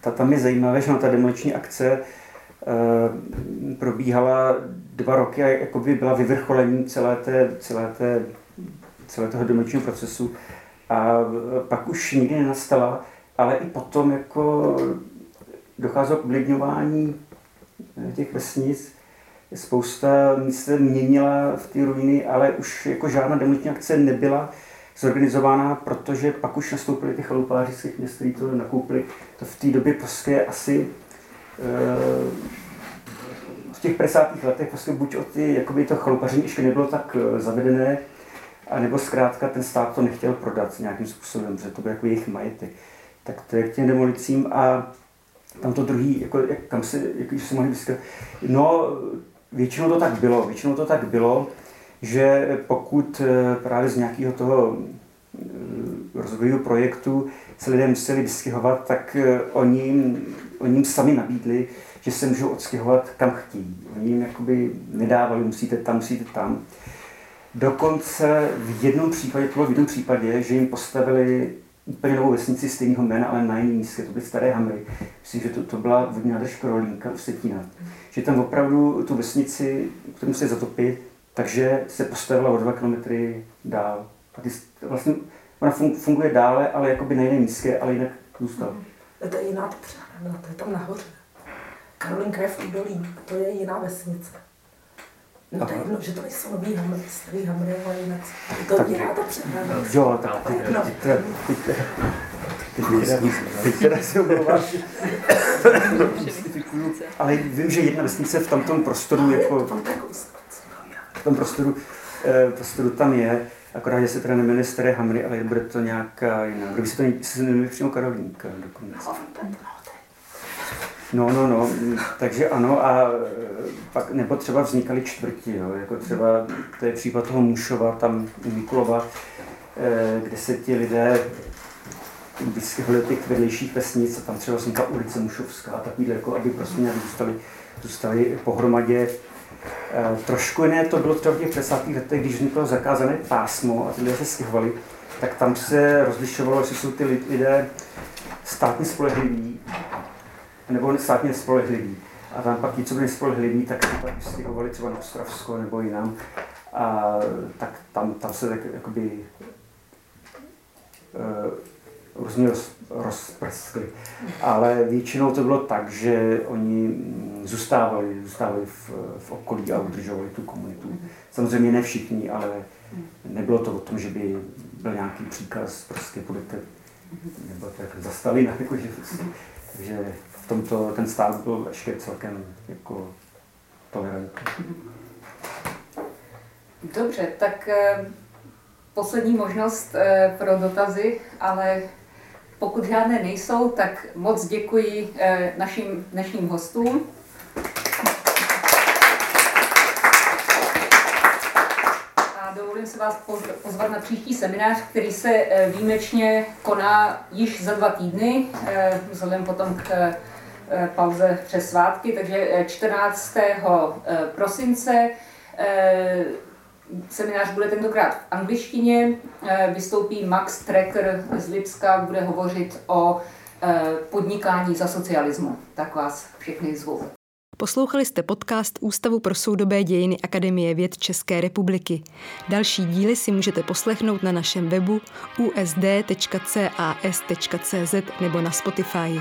ta, tam je zajímavé, že ta demoliční akce eh, probíhala dva roky a jakoby byla vyvrcholení celé, té, celé, té, celé toho demoličního procesu a pak už nikdy nenastala, ale i potom jako docházelo k vlidňování eh, těch vesnic. Spousta míst se měnila v ty ruiny, ale už jako žádná demoliční akce nebyla. zorganizována, protože pak už nastoupili ty chalupáři z těch měst, kteří to nakoupili. To v té době prostě asi eh, v těch 50. letech prostě buď o ty, jakoby to chalupaření ještě nebylo tak eh, zavedené, a nebo zkrátka ten stát to nechtěl prodat nějakým způsobem, protože to byl jako jejich majetek. Tak to je k těm demolicím a tam to druhý, jako, jak, kam se, jak, se mohli vyskat. No, většinou to tak bylo, většinou to tak bylo, že pokud eh, právě z nějakého toho eh, rozvojového projektu se lidé museli vystěhovat, tak eh, oni, oni jim sami nabídli, že se můžou odstěhovat kam chtějí. Oni jim jakoby nedávali, musíte tam, musíte tam. Dokonce v jednom případě, to bylo v jednom případě, že jim postavili úplně novou vesnici stejného jména, ale na jiný místě, to byly staré Hamry. Myslím, že to, to byla vodní nádrž Krolínka u Setína. Že tam opravdu tu vesnici, kterou museli zatopit, takže se postavila o dva kilometry dál. A ty, vlastně ona funguje dále, ale jakoby na jiné místě, ale jinak zůstala. To je jiná no, to je tam nahoře. Karolinka je v údolí, to je jiná vesnice. No to je jedno, že to nejsou nový hamry, starý hamry, ale jinak to jiná ta přehrada. Jo, tak teď, no. teď, teď, teď, teď teda se ale vím, že jedna vesnice v tomto prostoru jako... V tom prostoru, prostoru tam je, akorát, že se teda nemenuje Staré Hamry, ale bude to nějaká jiná. Kdo by se to se jmenuje přímo Karolínka dokonce. No, no, no, takže ano a pak, nebo třeba vznikaly čtvrti, jo, jako třeba, to je případ toho Mušova, tam u Mikulova, kde se ti lidé vyskyhli těch vedlejších vesnic a tam třeba vznikla ulice Mušovská a takovýhle, jako aby prostě nějak zůstali, zůstali pohromadě. E, trošku jiné to bylo třeba v těch 50. letech, když vzniklo zakázané pásmo a ty lidé se stěhovali, tak tam se rozlišovalo, jestli jsou ty lidé státně spolehliví nebo státně nespolehliví. A tam pak ti, co byli spolehliví, tak pak vystěhovali třeba na Ostravsko nebo jinam. A tak tam, tam se tak jakoby uh, různě roz, rozprskli. Ale většinou to bylo tak, že oni zůstávali, zůstávali v, v okolí a udržovali tu komunitu. Samozřejmě ne všichni, ale nebylo to o tom, že by byl nějaký příkaz, prostě budete, nebo tak zastavit, jako, [laughs] že, takže tomto ten stát byl ještě celkem jako tolerantní. Dobře, tak eh, poslední možnost eh, pro dotazy, ale pokud žádné nejsou, tak moc děkuji eh, našim dnešním hostům. A dovolím se vás pozvat na příští seminář, který se výjimečně koná již za dva týdny, vzhledem potom k pauze přes svátky, takže 14. prosince Seminář bude tentokrát v angličtině, eh, vystoupí Max Trecker z Lipska, bude hovořit o eh, podnikání za socialismu. Tak vás všechny zvu. Poslouchali jste podcast Ústavu pro soudobé dějiny Akademie věd České republiky. Další díly si můžete poslechnout na našem webu usd.cas.cz nebo na Spotify.